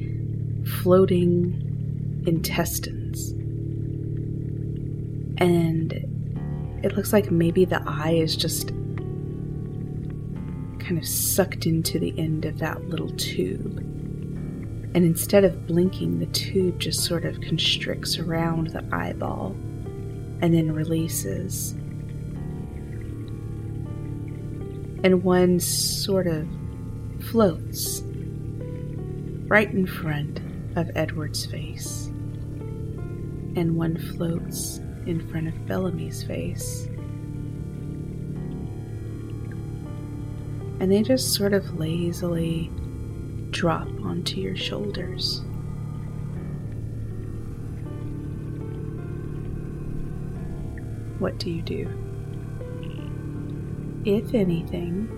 B: floating intestines. And it looks like maybe the eye is just kind of sucked into the end of that little tube and instead of blinking, the tube just sort of constricts around the eyeball and then releases. and one sort of floats right in front of Edward's face, and one floats in front of Bellamy's face. And they just sort of lazily drop onto your shoulders. What do you do? If anything,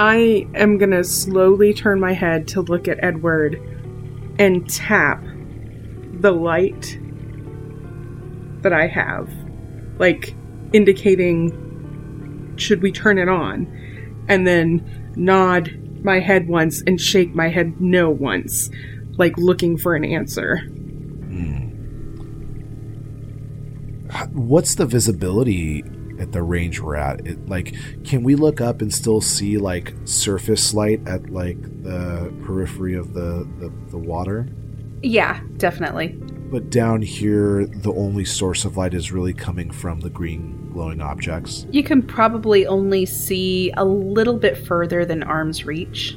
C: I am gonna slowly turn my head to look at Edward and tap the light that I have, like indicating should we turn it on, and then nod my head once and shake my head no once, like looking for an answer. Hmm.
F: H- What's the visibility at the range we're at? It, like, can we look up and still see like surface light at like the periphery of the the, the water?
B: yeah, definitely.
F: But down here, the only source of light is really coming from the green glowing objects.
B: You can probably only see a little bit further than arm's reach.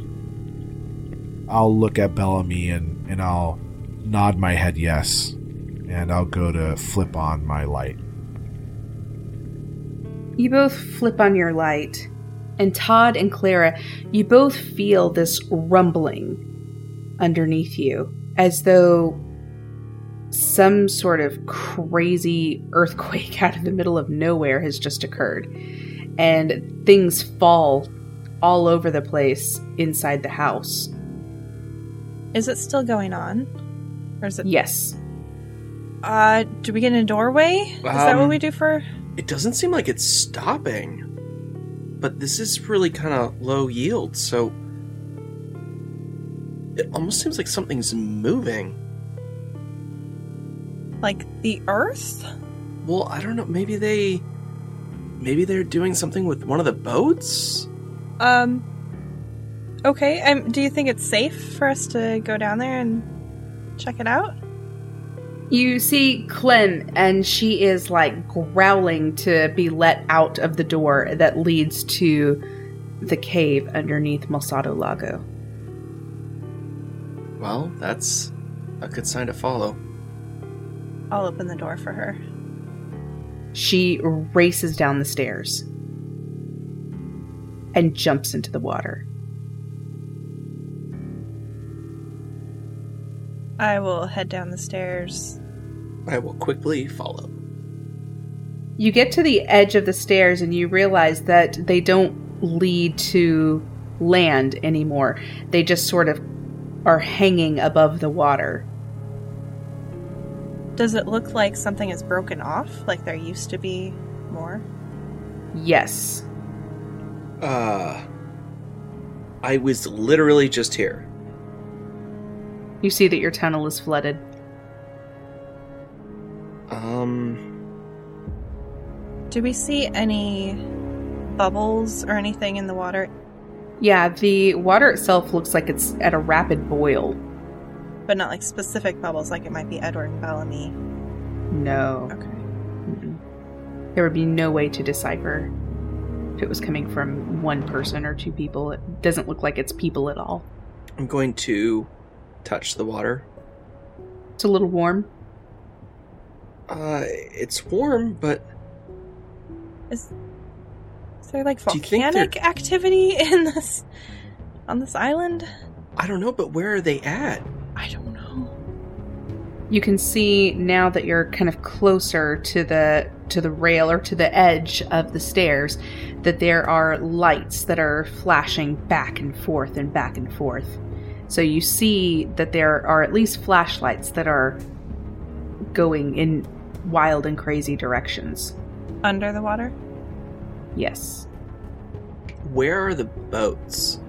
F: I'll look at Bellamy and, and I'll nod my head yes. And I'll go to flip on my light.
B: You both flip on your light, and Todd and Clara, you both feel this rumbling underneath you, as though some sort of crazy earthquake out of the middle of nowhere has just occurred. And things fall all over the place inside the house.
E: Is it still going on? Or is it
B: Yes.
E: uh do we get in a doorway? Is that what
D: Um,
E: we do for
D: It doesn't seem like it's stopping. But this is really kind of low yield, so. It almost seems like something's moving.
E: Like the earth?
D: Well, I don't know. Maybe they. Maybe they're doing something with one of the boats?
E: Um Okay, um do you think it's safe for us to go down there and check it out?
B: You see Clem, and she is like growling to be let out of the door that leads to the cave underneath Malsado Lago.
D: Well, that's a good sign to follow.
E: I'll open the door for her.
B: She races down the stairs and jumps into the water.
E: I will head down the stairs.
D: I will quickly follow.
B: You get to the edge of the stairs and you realize that they don't lead to land anymore. They just sort of are hanging above the water.
E: Does it look like something is broken off? Like there used to be more?
B: Yes.
D: Uh. I was literally just here.
B: You see that your tunnel is flooded.
D: Um.
E: Do we see any bubbles or anything in the water?
B: Yeah, the water itself looks like it's at a rapid boil.
E: But not like specific bubbles, like it might be Edward and Bellamy.
B: No.
E: Okay.
B: Mm-mm. There would be no way to decipher if it was coming from one person or two people. It doesn't look like it's people at all.
D: I'm going to touch the water.
B: It's a little warm.
D: Uh, it's warm, but
E: Is is there like
D: Do you think
E: volcanic activity in this on this island?
D: I don't know. But where are they at?
E: I don't know.
B: You can see now that you're kind of closer to the to the rail or to the edge of the stairs that there are lights that are flashing back and forth and back and forth. So you see that there are at least flashlights that are going in wild and crazy directions.
E: Under the water?
B: Yes.
D: Where are the boats?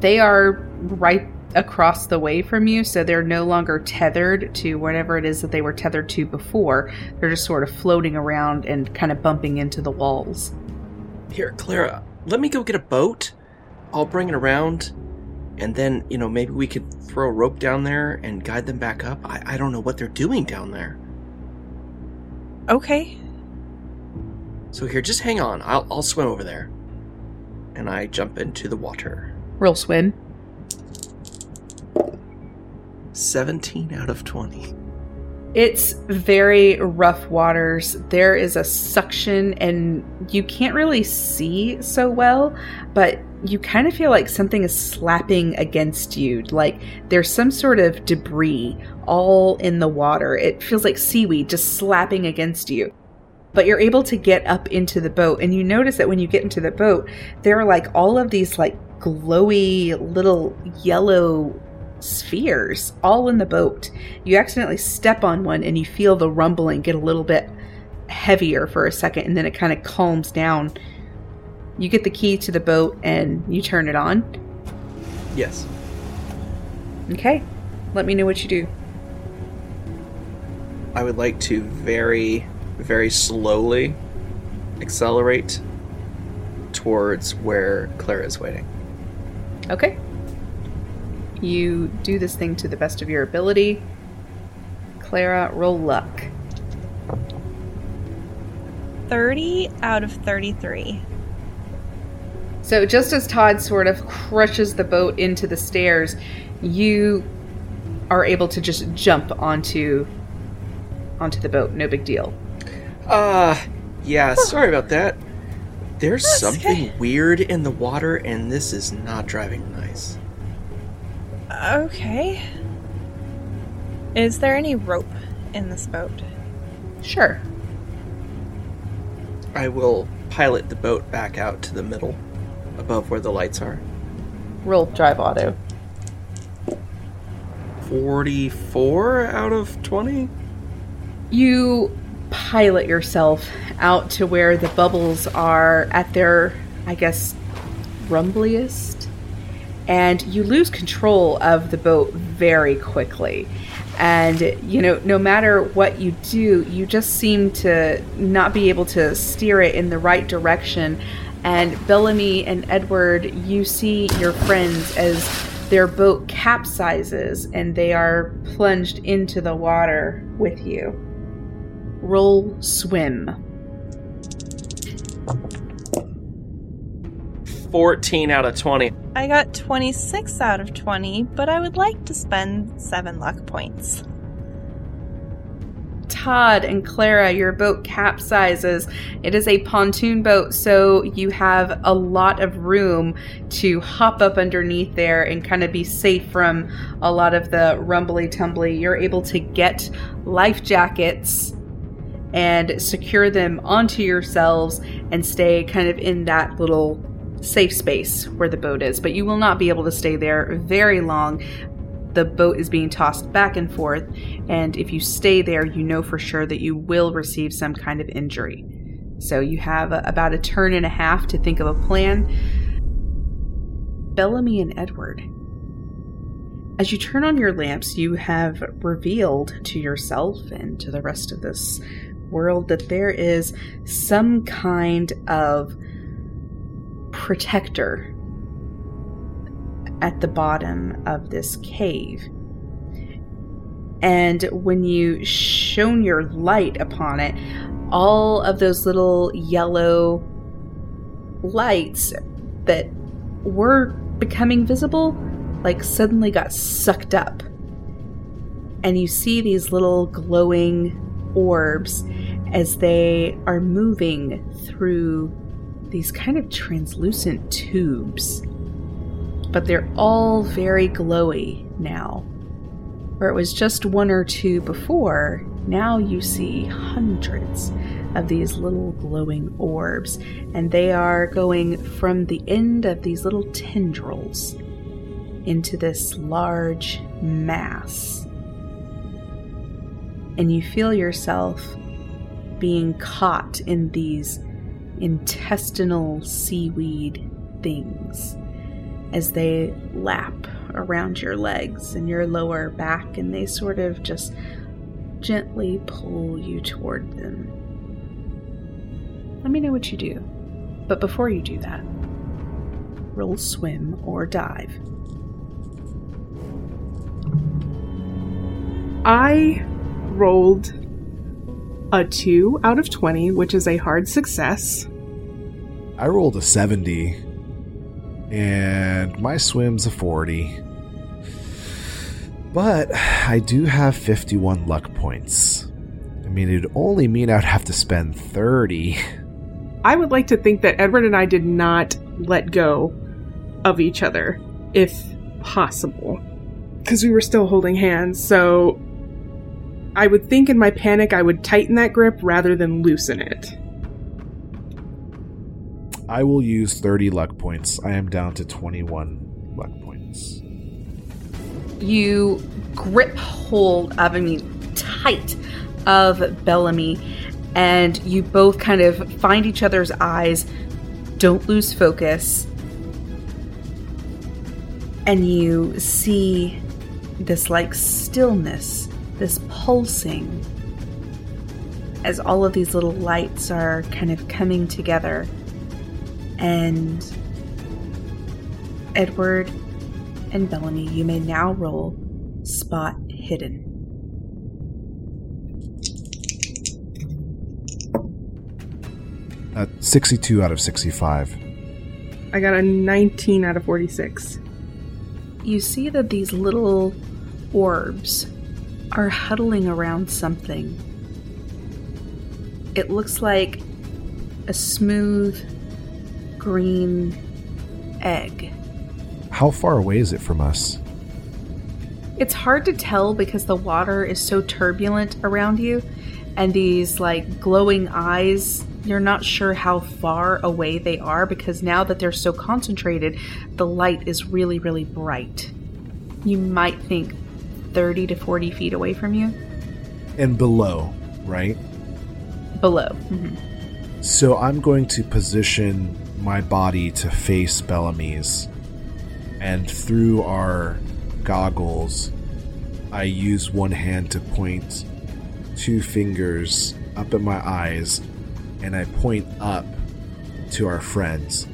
B: They are right across the way from you, so they're no longer tethered to whatever it is that they were tethered to before. They're just sort of floating around and kind of bumping into the walls.
D: Here, Clara, let me go get a boat. I'll bring it around, and then, you know, maybe we could throw a rope down there and guide them back up. I, I don't know what they're doing down there.
E: Okay.
D: So here, just hang on. I'll, I'll swim over there. and I jump into the water.
B: Roll swim.
D: 17 out of 20.
B: It's very rough waters. There is a suction, and you can't really see so well, but you kind of feel like something is slapping against you. Like there's some sort of debris all in the water. It feels like seaweed just slapping against you. But you're able to get up into the boat, and you notice that when you get into the boat, there are like all of these like glowy little yellow spheres all in the boat. You accidentally step on one and you feel the rumbling get a little bit heavier for a second and then it kind of calms down. You get the key to the boat and you turn it on.
D: Yes.
B: Okay. Let me know what you do.
D: I would like to very, very slowly accelerate towards where Claire is waiting.
B: Okay. You do this thing to the best of your ability. Clara, roll luck.
E: 30 out of 33.
B: So just as Todd sort of crushes the boat into the stairs, you are able to just jump onto onto the boat. No big deal.
D: Uh, yeah, sorry about that. There's
E: That's
D: something
E: okay.
D: weird in the water, and this is not driving nice.
E: Okay. Is there any rope in this boat?
B: Sure.
D: I will pilot the boat back out to the middle, above where the lights are.
B: Roll drive auto.
D: 44 out of 20?
B: You pilot yourself out to where the bubbles are at their, I guess, rumbliest. And you lose control of the boat very quickly. And, you know, no matter what you do, you just seem to not be able to steer it in the right direction. And Bellamy and Edward, you see your friends as their boat capsizes and they are plunged into the water with you. Roll swim.
D: 14 out of 20.
E: I got 26 out of 20, but I would like to spend 7 luck points.
B: Todd and Clara, your boat capsizes. It is a pontoon boat, so you have a lot of room to hop up underneath there and kind of be safe from a lot of the rumbly tumbly. You're able to get life jackets and secure them onto yourselves and stay kind of in that little safe space where the boat is. But you will not be able to stay there very long. The boat is being tossed back and forth, and if you stay there, you know for sure that you will receive some kind of injury. So you have a, about a turn and a half to think of a plan. Bellamy and Edward. As you turn on your lamps, you have revealed to yourself and to the rest of this world that there is some kind of protector at the bottom of this cave. And when you shone your light upon it, all of those little yellow lights that were becoming visible, like suddenly got sucked up. And you see these little glowing orbs as they are moving through these kind of translucent tubes. But they're all very glowy now. Where it was just one or two before, now you see hundreds of these little glowing orbs, and they are going from the end of these little tendrils into this large mass. And you feel yourself being caught in these intestinal seaweed things as they lap around your legs and your lower back, and they sort of just gently pull you toward them. Let me know what you do. But before you do that, roll swim or dive.
C: I rolled a 2 out of 20, which is a hard success.
F: I rolled a 70, and my swim's a 40. But I do have 51 luck points. I mean, it'd only mean I'd have to spend 30.
C: I would like to think that Edward and I did not let go of each other, if possible, because we were still holding hands. So I would think in my panic I would tighten that grip rather than loosen it.
F: I will use 30 luck points. I am down to 21 luck points.
B: You grip hold of, I mean, tight of Bellamy, and you both kind of find each other's eyes. Don't lose focus. And you see this like stillness, this pulsing, as all of these little lights are kind of coming together. And Edward and Bellamy, you may now roll spot hidden.
F: At 62 out of 65.
C: I got a 19 out of 46.
B: You see that these little orbs are huddling around something. It looks like a smooth green egg.
F: How far away is it from us?
B: It's hard to tell because the water is so turbulent around you, and these like glowing eyes, you're not sure how far away they are because now that they're so concentrated, the light is really, really bright. You might think 30 to 40 feet away from you.
F: And below, right?
B: Below. Mhm.
F: So I'm going to position my body to face Bellamy's. And through our goggles, I use one hand to point two fingers up at my eyes and I point up to our friends.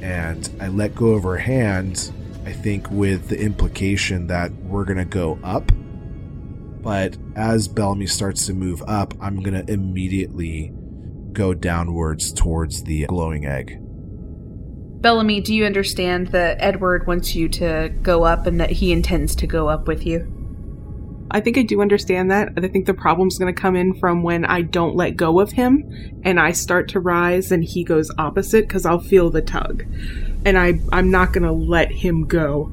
F: And I let go of her hand, I think, with the implication that we're going to go up. But as Bellamy starts to move up, I'm going to immediately go downwards towards the glowing egg.
B: Bellamy, do you understand that Edward wants you to go up and that he intends to go up with you?
C: I think I do understand that. I think the problem's going to come in from when I don't let go of him and I start to rise and he goes opposite because I'll feel the tug. And I, I'm not going to let him go.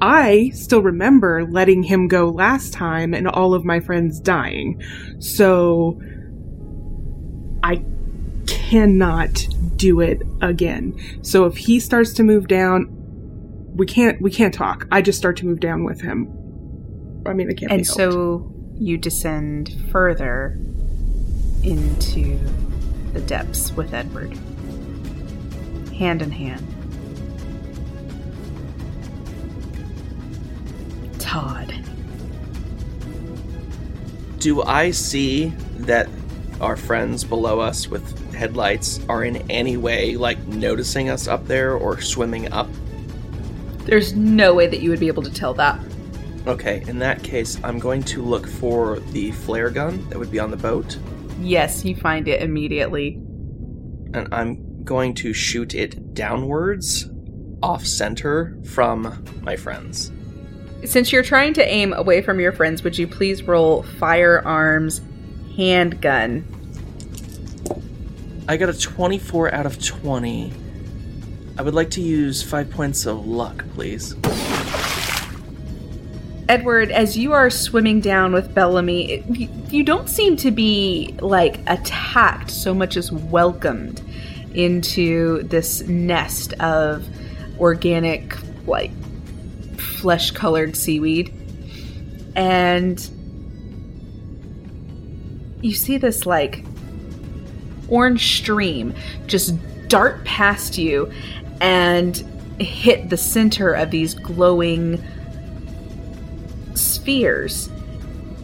C: I still remember letting him go last time and all of my friends dying. So I cannot do it again. So if he starts to move down, we can't we can't talk. I just start to move down with him. I mean, it can't be
B: And
C: helped.
B: so you descend further into the depths with Edward, hand in hand. Todd.
D: Do I see that our friends below us with headlights are in any way like noticing us up there or swimming up?
B: There's no way that you would be able to tell that.
D: Okay, in that case, I'm going to look for the flare gun that would be on the boat,
B: Yes, you find it immediately.
D: and I'm going to shoot it downwards, off center from my friends.
B: Since you're trying to aim away from your friends, would you please roll firearms handgun?
D: I got a 24 out of 20. I would like to use five points of luck, please.
B: Edward, as you are swimming down with Bellamy, it- you, you don't seem to be like attacked so much as welcomed into this nest of organic, like flesh colored seaweed. And you see this like orange stream just dart past you and hit the center of these glowing spheres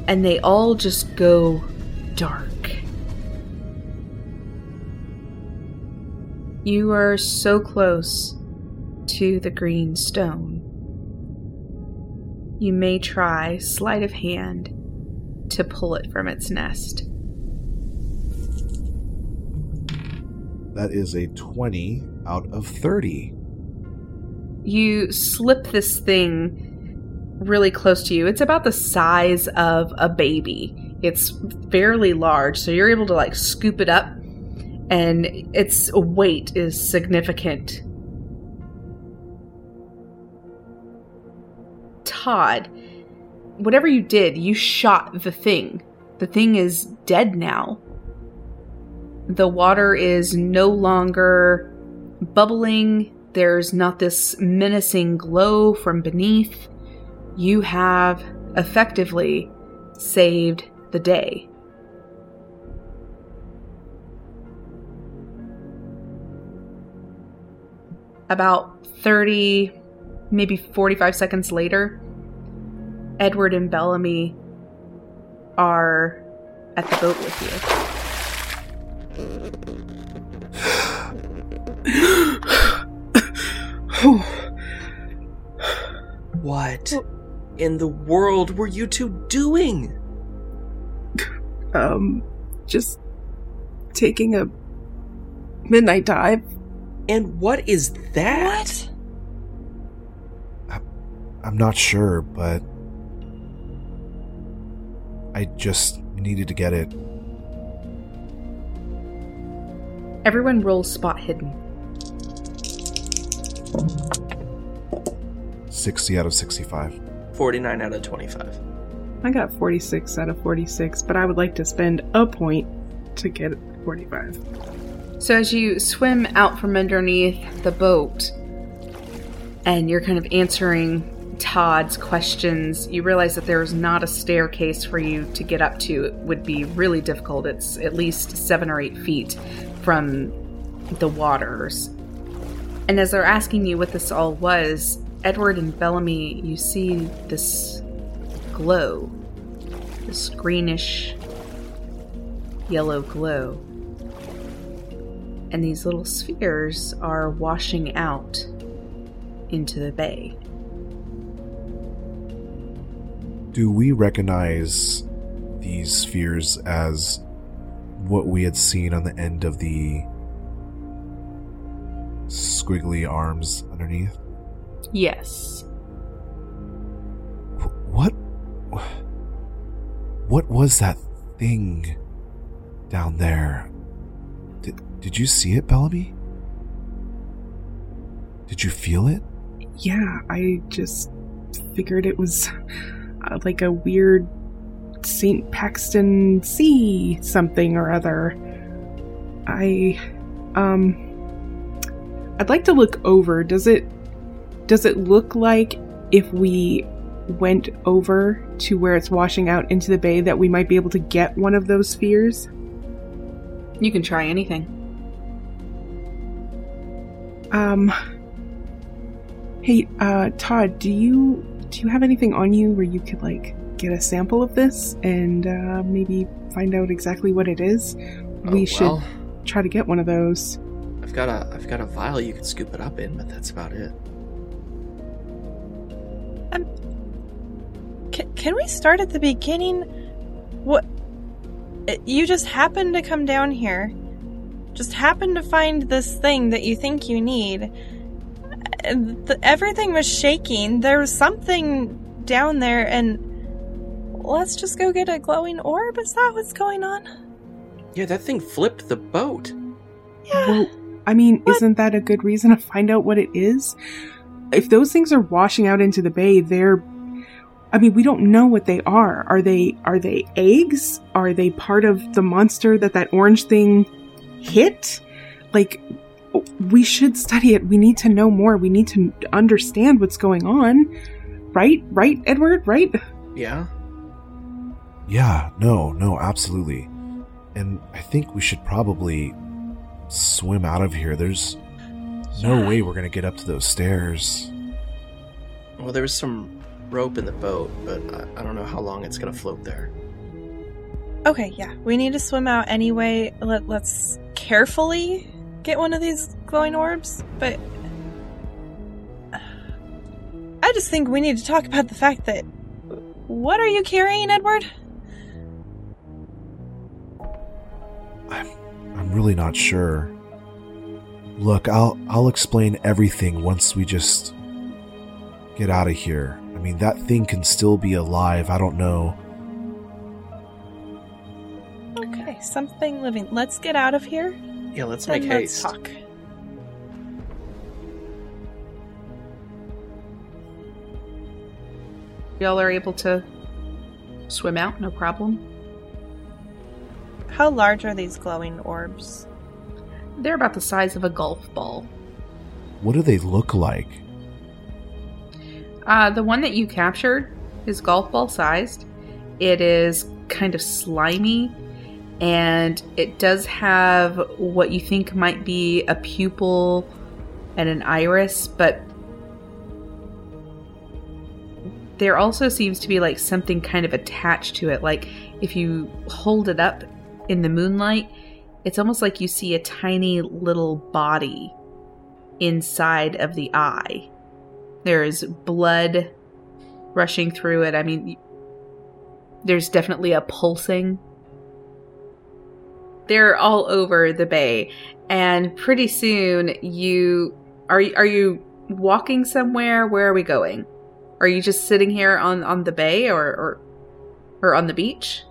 B: and they all just go dark. You are so close to the green stone. You may try sleight of hand to pull it from its nest.
F: That is a 20 out of 30.
B: you slip this thing really close to you. It's about the size of a baby. It's fairly large, so you're able to like scoop it up, and its weight is significant. Todd, whatever you did, you shot the thing. The thing is dead now. The water is no longer bubbling. There's not this menacing glow from beneath. You have effectively saved the day. About 30, maybe 45 seconds later, Edward and Bellamy are at the boat with
C: Oh,
D: What in the world were you two doing?
C: um, just taking a midnight dive.
D: And what is that?
E: What?
F: I'm not sure, but I just needed to get it.
B: Everyone rolls spot hidden.
F: 60 out of 65.
D: 49 out of 25.
C: I got 46 out of 46, but I would like to spend a point to get 45.
B: So as you swim out from underneath the boat and you're kind of answering Todd's questions, you realize that there's not a staircase for you to get up to. It would be really difficult. It's at least seven or eight feet from the waters. And as they're asking you what this all was, Edward and Bellamy, you see this glow, this greenish yellow glow and these little spheres are washing out into the bay.
F: Do we recognize these spheres as what we had seen on the end of the squiggly arms underneath?
B: Yes.
F: What? What was that thing down there? Did, did you see it, Bellamy? Did you feel it?
C: Yeah, I just figured it was uh, like a weird St. Paxton Sea something or other. I um I'd like to look over. Does it does it look like if we went over to where it's washing out into the bay that we might be able to get one of those spheres?
B: You can try anything.
C: Um Hey, uh Todd, do you do you have anything on you where you could like get a sample of this and uh maybe find out exactly what it is? we
D: Oh,
C: should
D: well,
C: try to get one of those.
D: I've got a I've got a vial you can scoop it up in, but that's about it.
E: Um, Can, can we start at the beginning? What? it- You just happened to come down here. Just happened to find this thing that you think you need. The, everything was shaking. There was something down there, and let's just go get a glowing orb. Is that what's going on?
D: Yeah, that thing flipped the boat.
E: Yeah.
C: Well, I mean,
E: What?
C: isn't that a good reason to find out what it is? If those things are washing out into the bay, they're I mean, we don't know what they are. Are they are they eggs? Are they part of the monster that that orange thing hit? Like we should study it. We need to know more. We need to understand what's going on. Right? Right, Edward? Right?
D: Yeah.
F: Yeah, no, no, absolutely. And I think we should probably swim out of here. There's no
E: Yeah.
F: way we're going to get up to those stairs.
D: Well, there was some rope in the boat, but I, I don't know how long it's gonna float there.
E: Okay, yeah. We need to swim out anyway. Let, let's carefully get one of these glowing orbs, but I just think we need to talk about the fact that what are you carrying, Edward?
F: I'm I'm really not sure. Look, I'll I'll explain everything once we just get out of here. I mean, that thing can still be alive. I don't know.
E: Okay, something living. Let's get out of here.
D: Yeah, let's
E: Then
D: make
E: let's
D: haste.
E: talk.
B: Y'all are able to swim out, no problem.
E: How large are these glowing orbs?
B: They're about the size of a golf ball.
F: What do they look like?
B: Uh, the one that you captured is golf ball sized. It is kind of slimy, and it does have what you think might be a pupil and an iris, but there also seems to be like something kind of attached to it. Like if you hold it up in the moonlight, it's almost like you see a tiny little body inside of the eye. There's blood rushing through it. I mean, there's definitely a pulsing. They're all over the bay, and pretty soon you are. Are you walking somewhere? Where are we going? Are you just sitting here on on the bay or or, or on the beach?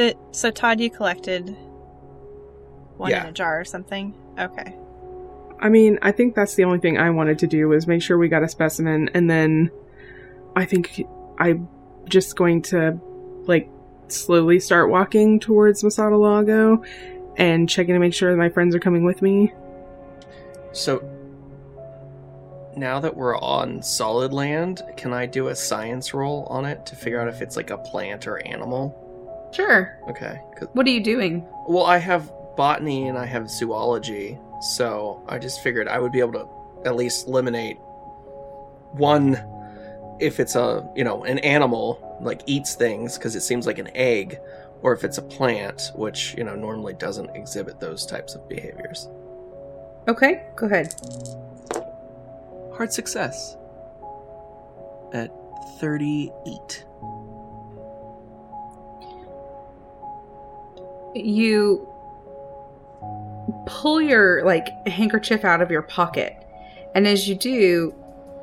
E: Did so? Todd, you collected one
D: Yeah.
E: in a jar or something. Okay.
C: I mean, I think that's the only thing I wanted to do was make sure we got a specimen, and then I think I'm just going to like slowly start walking towards Malsado Lago and checking to make sure that my friends are coming with me.
D: So now that we're on solid land, can I do a science roll on it to figure out if it's like a plant or animal?
B: Sure.
D: Okay.
B: What are you doing?
D: Well, I have botany and I have zoology, so I just figured I would be able to at least eliminate one if it's a, you know, an animal like eats things because it seems like an egg or if it's a plant which, you know, normally doesn't exhibit those types of behaviors.
B: Okay, go ahead.
D: Hard success at 38.
B: You pull your like handkerchief out of your pocket and as you do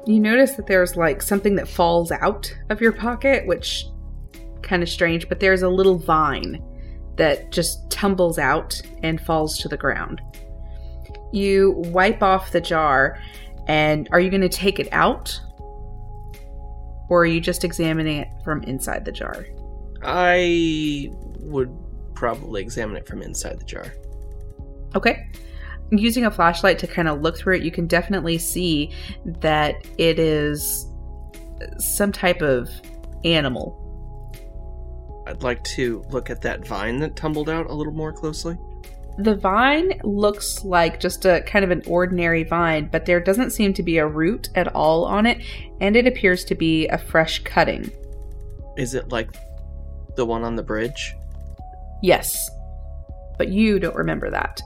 B: you notice that there's like something that falls out of your pocket which kind of strange but there's a little vine that just tumbles out and falls to the ground. You wipe off the jar and are you going to take it out or are you just examining it from inside the jar?
D: I would probably examine it from inside the jar.
B: Okay. Using a flashlight to kind of look through it, you can definitely see that it is some type of animal.
D: I'd like to look at that vine that tumbled out a little more closely.
B: The vine looks like just a kind of an ordinary vine, but there doesn't seem to be a root at all on it, and it appears to be a fresh cutting.
D: Is it like the one on the bridge?
B: Yes. But you don't remember that.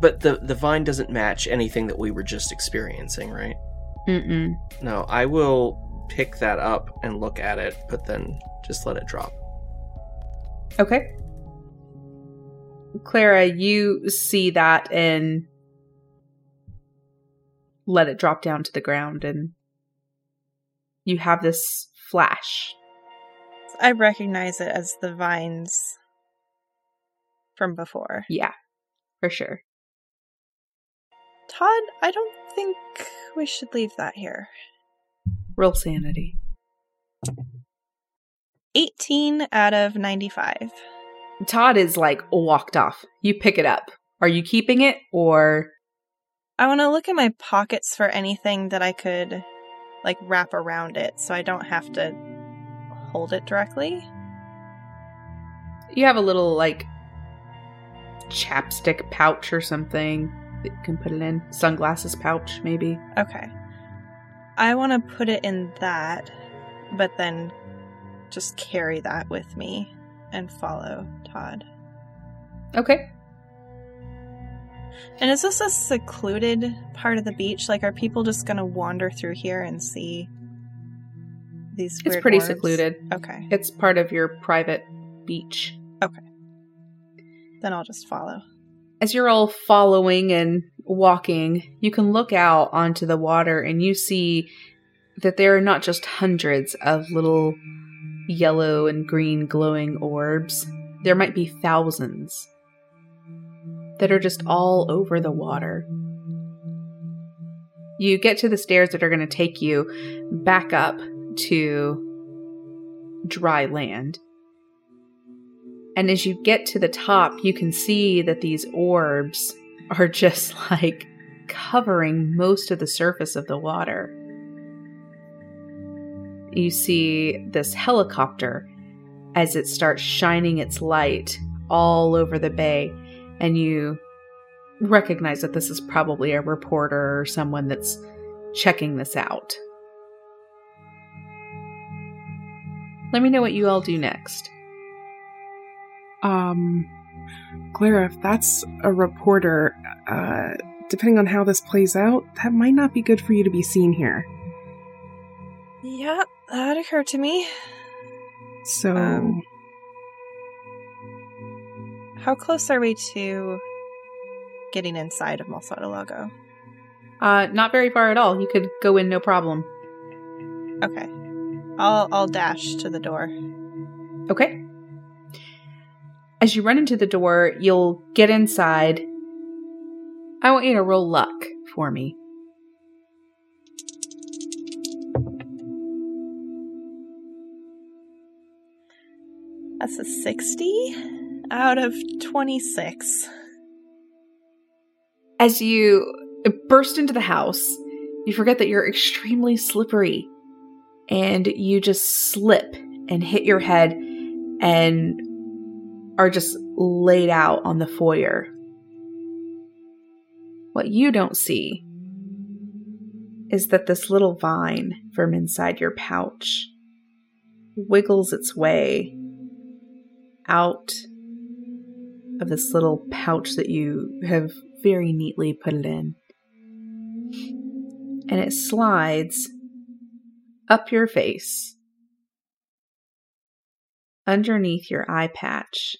D: But the the vine doesn't match anything that we were just experiencing, right?
B: Mm-mm.
D: No, I will pick that up and look at it, but then just let it drop.
B: Okay. Clara, you see that and let it drop down to the ground, and you have this flash.
E: I recognize it as the vines from before.
B: Yeah, for sure.
E: Todd, I don't think we should leave that here.
B: Real sanity.
E: 18 out of 95.
B: Todd is like walked off. You pick it up. Are you keeping it or
E: I want to look in my pockets for anything that I could like wrap around it so I don't have to hold it directly.
B: you have a little like chapstick pouch or something that you can put it in? Sunglasses pouch, maybe.
E: Okay. I want to put it in that, but then just carry that with me and follow Todd.
B: Okay.
E: And is this a secluded part of the beach? Like, are people just going to wander through here and see these
B: It's pretty
E: orbs?
B: secluded.
E: Okay.
B: It's part of your private beach.
E: Then I'll just follow.
B: As you're all following and walking, you can look out onto the water and you see that there are not just hundreds of little yellow and green glowing orbs, there might be thousands that are just all over the water. You get to the stairs that are going to take you back up to dry land. And as you get to the top, you can see that these orbs are just like covering most of the surface of the water. You see this helicopter as it starts shining its light all over the bay, and you recognize that this is probably a reporter or someone that's checking this out. Let me know what you all do next.
C: Um, Clara, if that's a reporter, uh, depending on how this plays out, that might not be good for you to be seen here.
E: Yeah, that occurred to me.
C: So,
E: Um, How close are we to getting inside of Malsado Lago?
B: Uh, not very far at all. You could go in no problem.
E: Okay. I'll I'll dash to the door.
B: Okay. As you run into the door, you'll get inside. I want you to roll luck for me.
E: That's a 60 out of 26.
B: As you burst into the house, you forget that you're extremely slippery and you just slip and hit your head and are just laid out on the foyer. What you don't see is that this little vine from inside your pouch wiggles its way out of this little pouch that you have very neatly put it in. And it slides up your face, underneath your eye patch.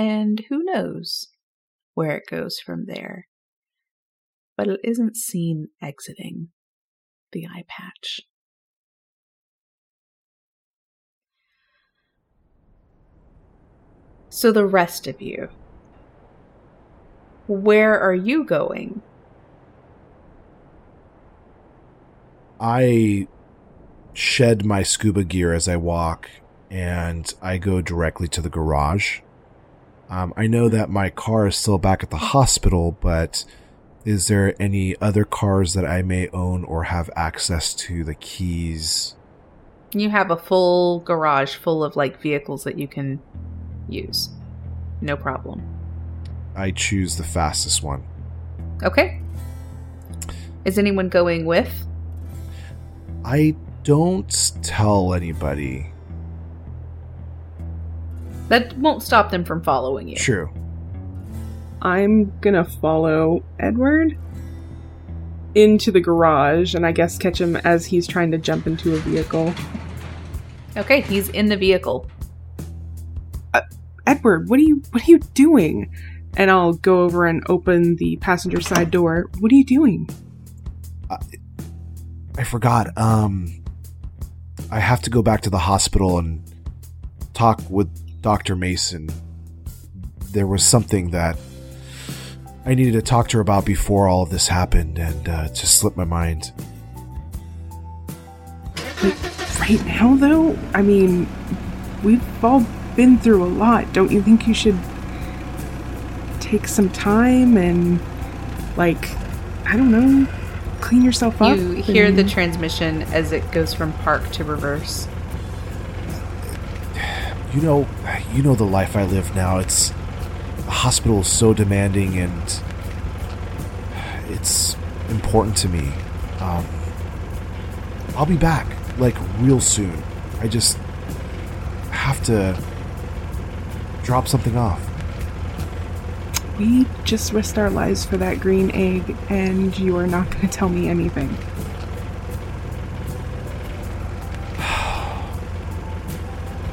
B: And who knows where it goes from there. But it isn't seen exiting the eye patch. So, the rest of you, where are you going?
F: I shed my scuba gear as I walk and I go directly to the garage. Um, I know that my car is still back at the hospital, but is there any other cars that I may own or have access to the keys?
B: You have a full garage full of like vehicles that you can use. No problem.
F: I choose the fastest one.
B: Okay. Is anyone going with?
F: I don't tell anybody.
B: That won't stop them from following you.
F: True.
C: I'm gonna follow Edward into the garage and I guess catch him as he's trying to jump into a vehicle.
B: Okay, he's in the vehicle.
C: Edward, what are you what are you doing? And I'll go over and open the passenger side door. What are you doing?
F: I forgot. Um, I have to go back to the hospital and talk with Dr. Mason. There was something that I needed to talk to her about before all of this happened, and uh, it just slipped my mind.
C: Right now though? I mean, we've all been through a lot. Don't you think you should take some time and like I don't know, clean yourself up?
B: You hear the transmission as it goes from park to reverse.
F: You know, you know the life I live now. It's the hospital is so demanding, and it's important to me. Um, I'll be back like real soon. I just have to drop something off.
C: We just risked our lives for that green egg, and you are not going to tell me anything.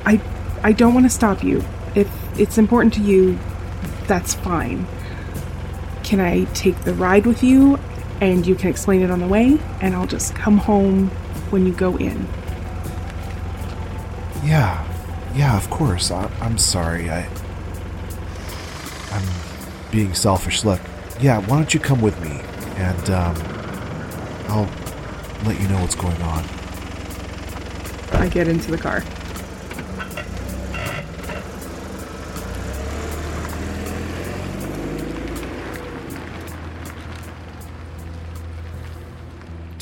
C: I, I don't want to stop you. If it's important to you, that's fine. Can I take the ride with you? and you can explain it on the way, and I'll just come home when you go in.
F: Yeah, yeah, of course. I, I'm sorry. I, I'm being selfish. Look, yeah, why don't you come with me, and um, I'll let you know what's going on.
C: I get into the car.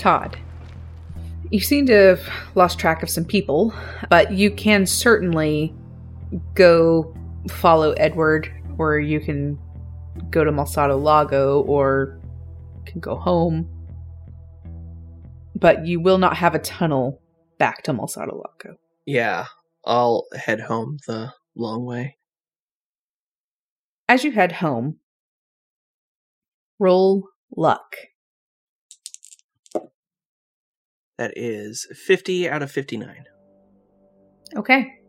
B: Todd, you seem to have lost track of some people, but you can certainly go follow Edward, or you can go to Malsado Lago, or can go home. But you will not have a tunnel back to Malsado Lago.
D: Yeah, I'll head home the long way.
B: As you head home, roll luck.
D: That is 50 out of 59.
B: Okay.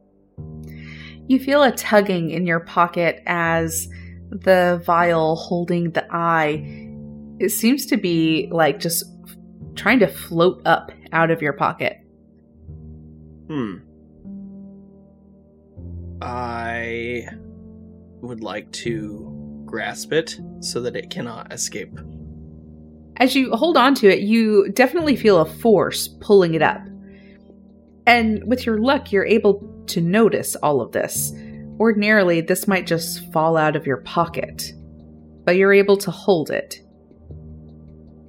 B: You feel a tugging in your pocket as the vial holding the eye it seems to be like just trying to float up out of your pocket.
D: Hmm. I would like to grasp it so that it cannot escape.
B: As you hold on to it, you definitely feel a force pulling it up. And with your luck, you're able to notice all of this. Ordinarily, this might just fall out of your pocket, but you're able to hold it.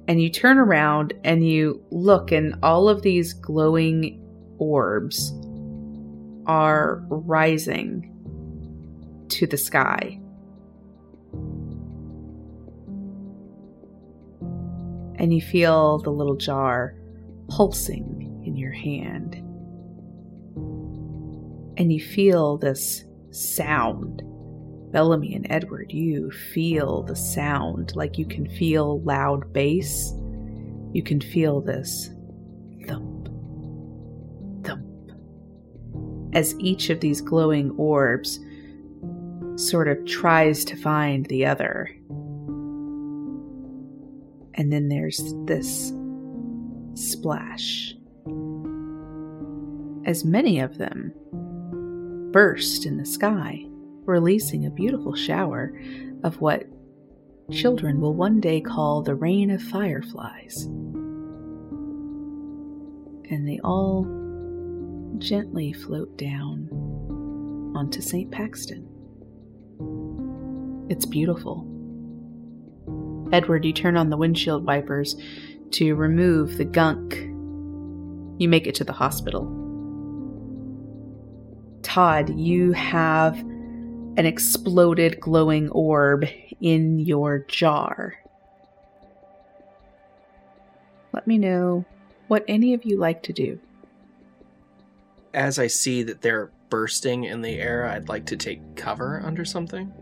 B: And you turn around and you look, and all of these glowing orbs are rising to the sky. And you feel the little jar pulsing in your hand. And you feel this sound. Bellamy and Edward, you feel the sound like you can feel loud bass. You can feel this thump, thump, as each of these glowing orbs sort of tries to find the other. And then there's this splash. As many of them burst in the sky, releasing a beautiful shower of what children will one day call the rain of fireflies. And they all gently float down onto St. Paxton. It's beautiful. Edward, you turn on the windshield wipers to remove the gunk. You make it to the hospital. Todd, you have an exploded glowing orb in your jar. Let me know what any of you like to do.
D: As I see that they're bursting in the air, I'd like to take cover under something.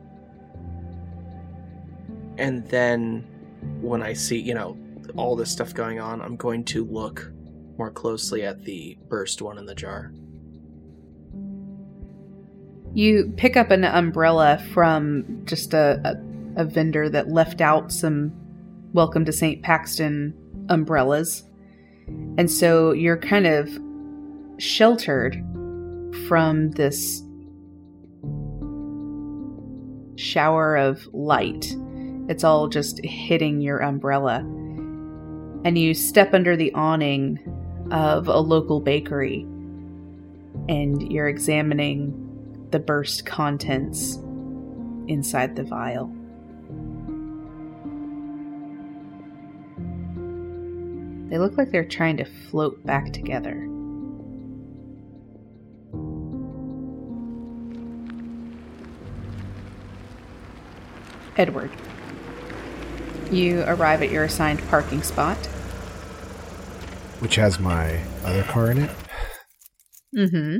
D: And then when I see, you know, all this stuff going on, I'm going to look more closely at the burst one in the jar.
B: You pick up an umbrella from just a, a, a vendor that left out some Welcome to St. Paxton umbrellas. And so you're kind of sheltered from this shower of light. It's all just hitting your umbrella. And you step under the awning of a local bakery and you're examining the burst contents inside the vial. They look like they're trying to float back together. Edward. You arrive at your assigned parking spot.
F: Which has my other car in it.
B: Mm hmm.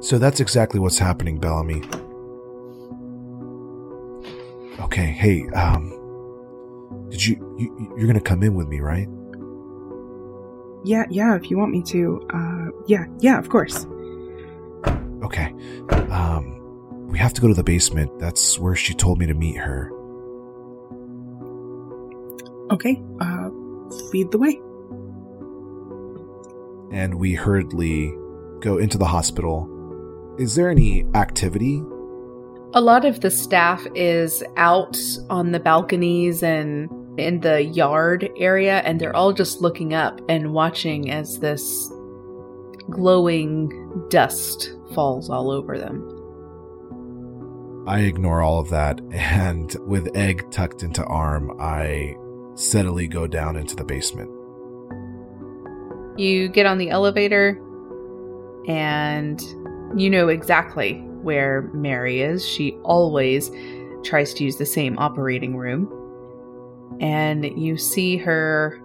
F: So that's exactly what's happening, Bellamy. Okay, hey, um, did you, you you're gonna come in with me, right?
C: Yeah, yeah, if you want me to. Uh, yeah, yeah, of course.
F: Okay. Um, we have to go to the basement. That's where she told me to meet her.
C: Okay, uh, lead the way.
F: And we hurriedly go into the hospital. Is there any activity?
B: A lot of the staff is out on the balconies and in the yard area, and they're all just looking up and watching as this glowing dust falls all over them.
F: I ignore all of that, and with Egg tucked into arm, I steadily go down into the basement.
B: You get on the elevator, and you know exactly where Mary is. She always tries to use the same operating room. And you see her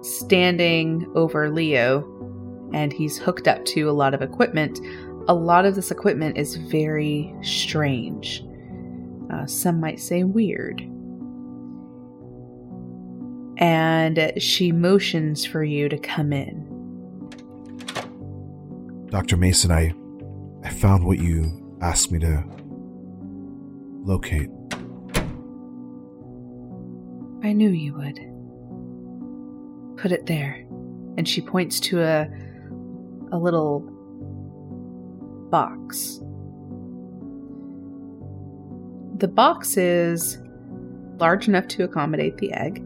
B: standing over Leo, and he's hooked up to a lot of equipment. A lot of this equipment is very strange. Uh, some might say weird. And she motions for you to come in.
F: Dr. Mason, I I found what you asked me to locate.
B: I knew you would. Put it there. And she points to a a little box. The box is large enough to accommodate the egg.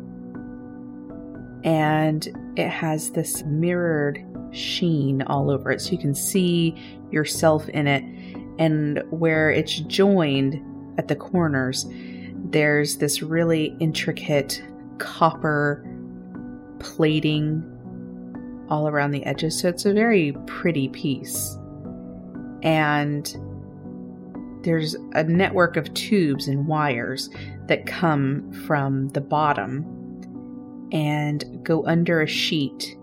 B: And it has this mirrored sheen all over it so you can see yourself in it. And where it's joined at the corners, there's this really intricate copper plating all around the edges. So it's a very pretty piece. And there's a network of tubes and wires that come from the bottom and go under a sheet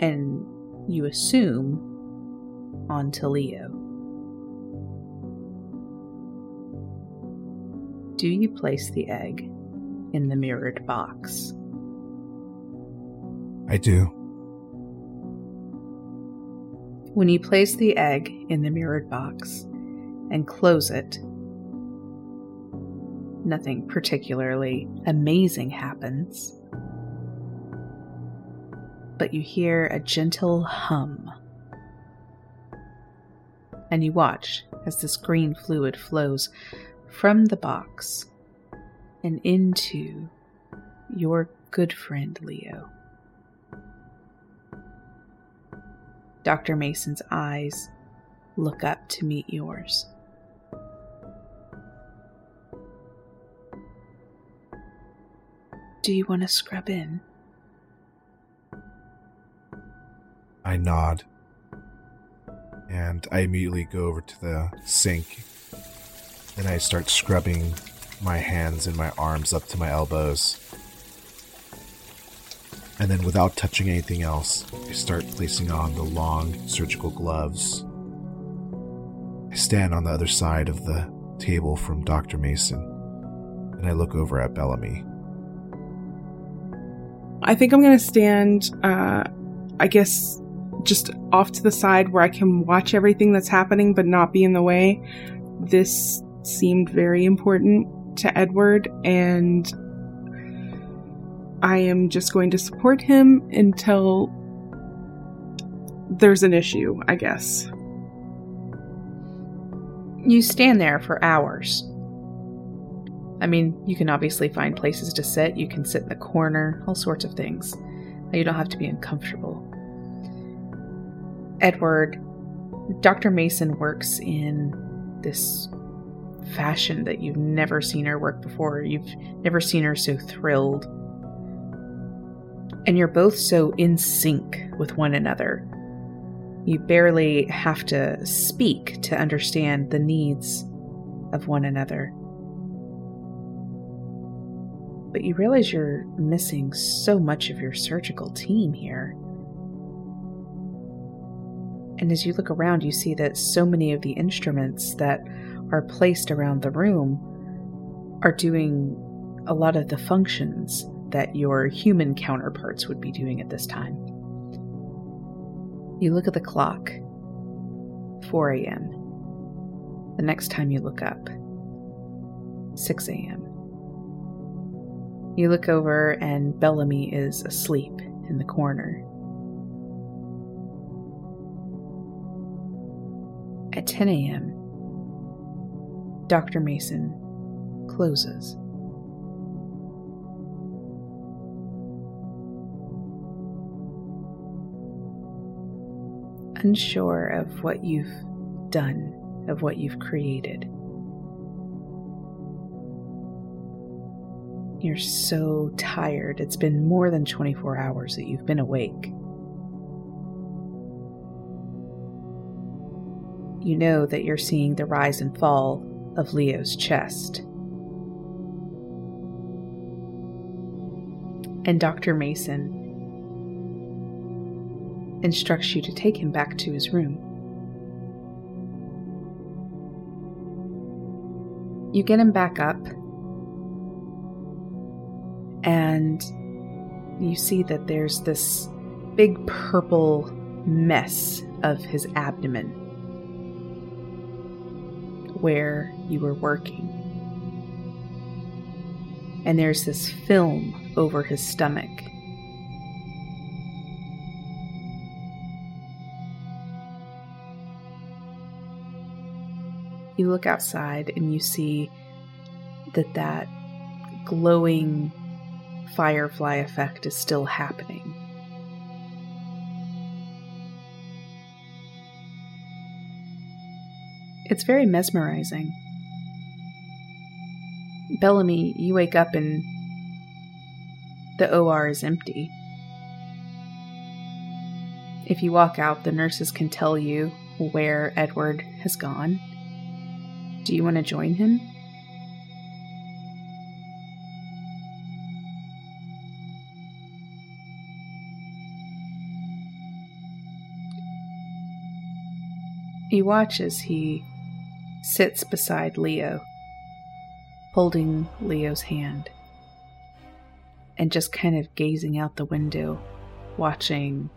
B: and you assume onto Leo. Do you place the egg in the mirrored box?
F: I do.
B: When you place the egg in the mirrored box and close it, nothing particularly amazing happens. But you hear a gentle hum. And you watch as this green fluid flows from the box and into your good friend Leo. Dr. Mason's eyes look up to meet yours. Do you want to scrub in?
F: I nod. And I immediately go over to the sink. And I start scrubbing my hands and my arms up to my elbows. And then, without touching anything else, I start placing on the long surgical gloves. I stand on the other side of the table from Dr. Mason, and I look over at Bellamy.
C: I think I'm going to stand, uh, I guess, just off to the side where I can watch everything that's happening but not be in the way. This seemed very important to Edward, and I am just going to support him until there's an issue, I guess.
B: You stand there for hours. I mean, you can obviously find places to sit. You can sit in the corner, all sorts of things. You don't have to be uncomfortable. Edward, Dr. Mason works in this fashion that you've never seen her work before. You've never seen her so thrilled. And you're both so in sync with one another. You barely have to speak to understand the needs of one another. But you realize you're missing so much of your surgical team here. And as you look around, you see that so many of the instruments that are placed around the room are doing a lot of the functions that your human counterparts would be doing at this time. You look at the clock 4 a.m. The next time you look up, 6 a.m. You look over, and Bellamy is asleep in the corner. At 10 a.m., Dr. Mason closes. Unsure of what you've done, of what you've created. You're so tired. It's been more than 24 hours that you've been awake. You know that you're seeing the rise and fall of Leo's chest. And Dr. Mason instructs you to take him back to his room. You get him back up, and you see that there's this big purple mess of his abdomen where you were working. And there's this film over his stomach. You look outside and you see that that glowing firefly effect is still happening. It's very mesmerizing. Bellamy, you wake up and the OR is empty. If you walk out, the nurses can tell you where Edward has gone. Do you want to join him? You watch as he sits beside Leo, holding Leo's hand, and just kind of gazing out the window, watching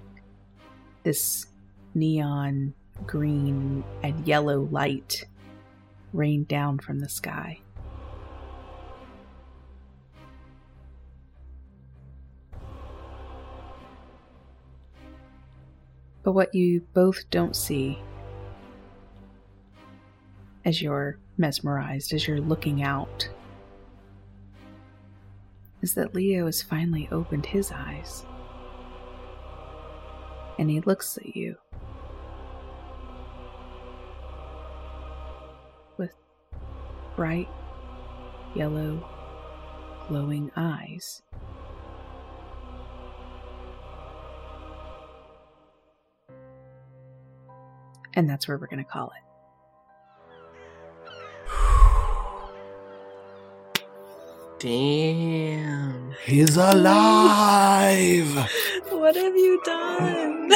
B: this neon green and yellow light rain down from the sky. But what you both don't see as you're mesmerized, as you're looking out, is that Leo has finally opened his eyes. And he looks at you bright yellow glowing eyes. And that's where we're going to call it.
D: Damn.
F: He's alive!
E: What have you done?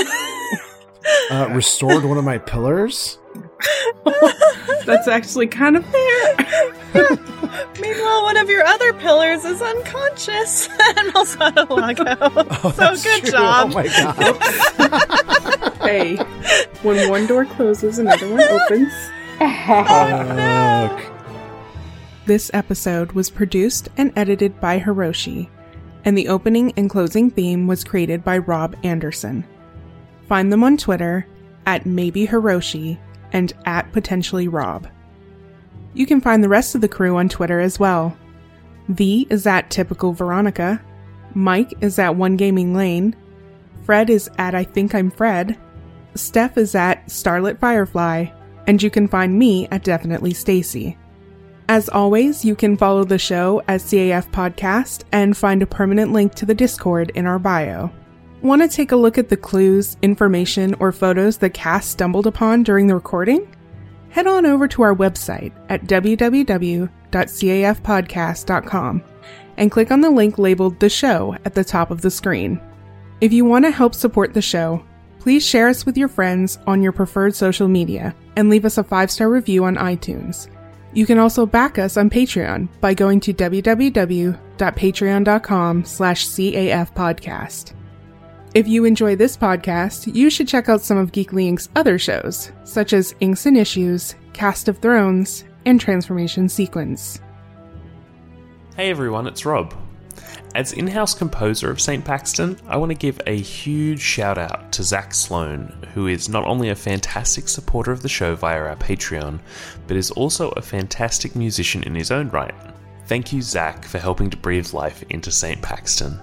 F: Uh, restored one of my pillars?
C: That's actually kind of fair.
E: Meanwhile, one of your other pillars is unconscious and also had a logo.
F: Oh,
E: so good
F: true.
E: Oh job.
F: Oh my god.
C: hey, when one door closes, another one opens.
F: Oh, Fuck.
C: This episode was produced and edited by Hiroshi, and the opening and closing theme was created by Rob Anderson. Find them on Twitter at maybe Hiroshi and at potentially Rob. You can find the rest of the crew on Twitter as well. V is at typical Veronica, Mike is at One Gaming Lane, Fred is at I think I'm Fred, Steph is at Starlit Firefly, and you can find me at definitely Stacy. As always, you can follow the show as CAF Podcast and find a permanent link to the Discord in our bio. Want to take a look at the clues, information, or photos the cast stumbled upon during the recording? Head on over to our website at www.cafpodcast.com and click on the link labeled The Show at the top of the screen. If you want to help support the show, please share us with your friends on your preferred social media and leave us a five star review on iTunes. You can also back us on Patreon by going to www.patreon.com slash cafpodcast. If you enjoy this podcast, you should check out some of Geekly Inc.'s other shows, such as Inks and Issues, Cast of Thrones, and Transformation Sequence.
H: Hey everyone, it's Rob. As in house composer of St. Paxton, I want to give a huge shout out to Zach Sloan, who is not only a fantastic supporter of the show via our Patreon, but is also a fantastic musician in his own right. Thank you, Zach, for helping to breathe life into St. Paxton.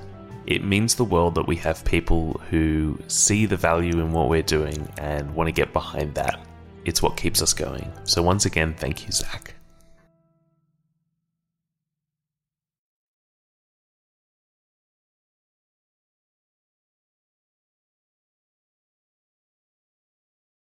H: It means the world that we have people who see the value in what we're doing and want to get behind that. It's what keeps us going. So, once again, thank you, Zach.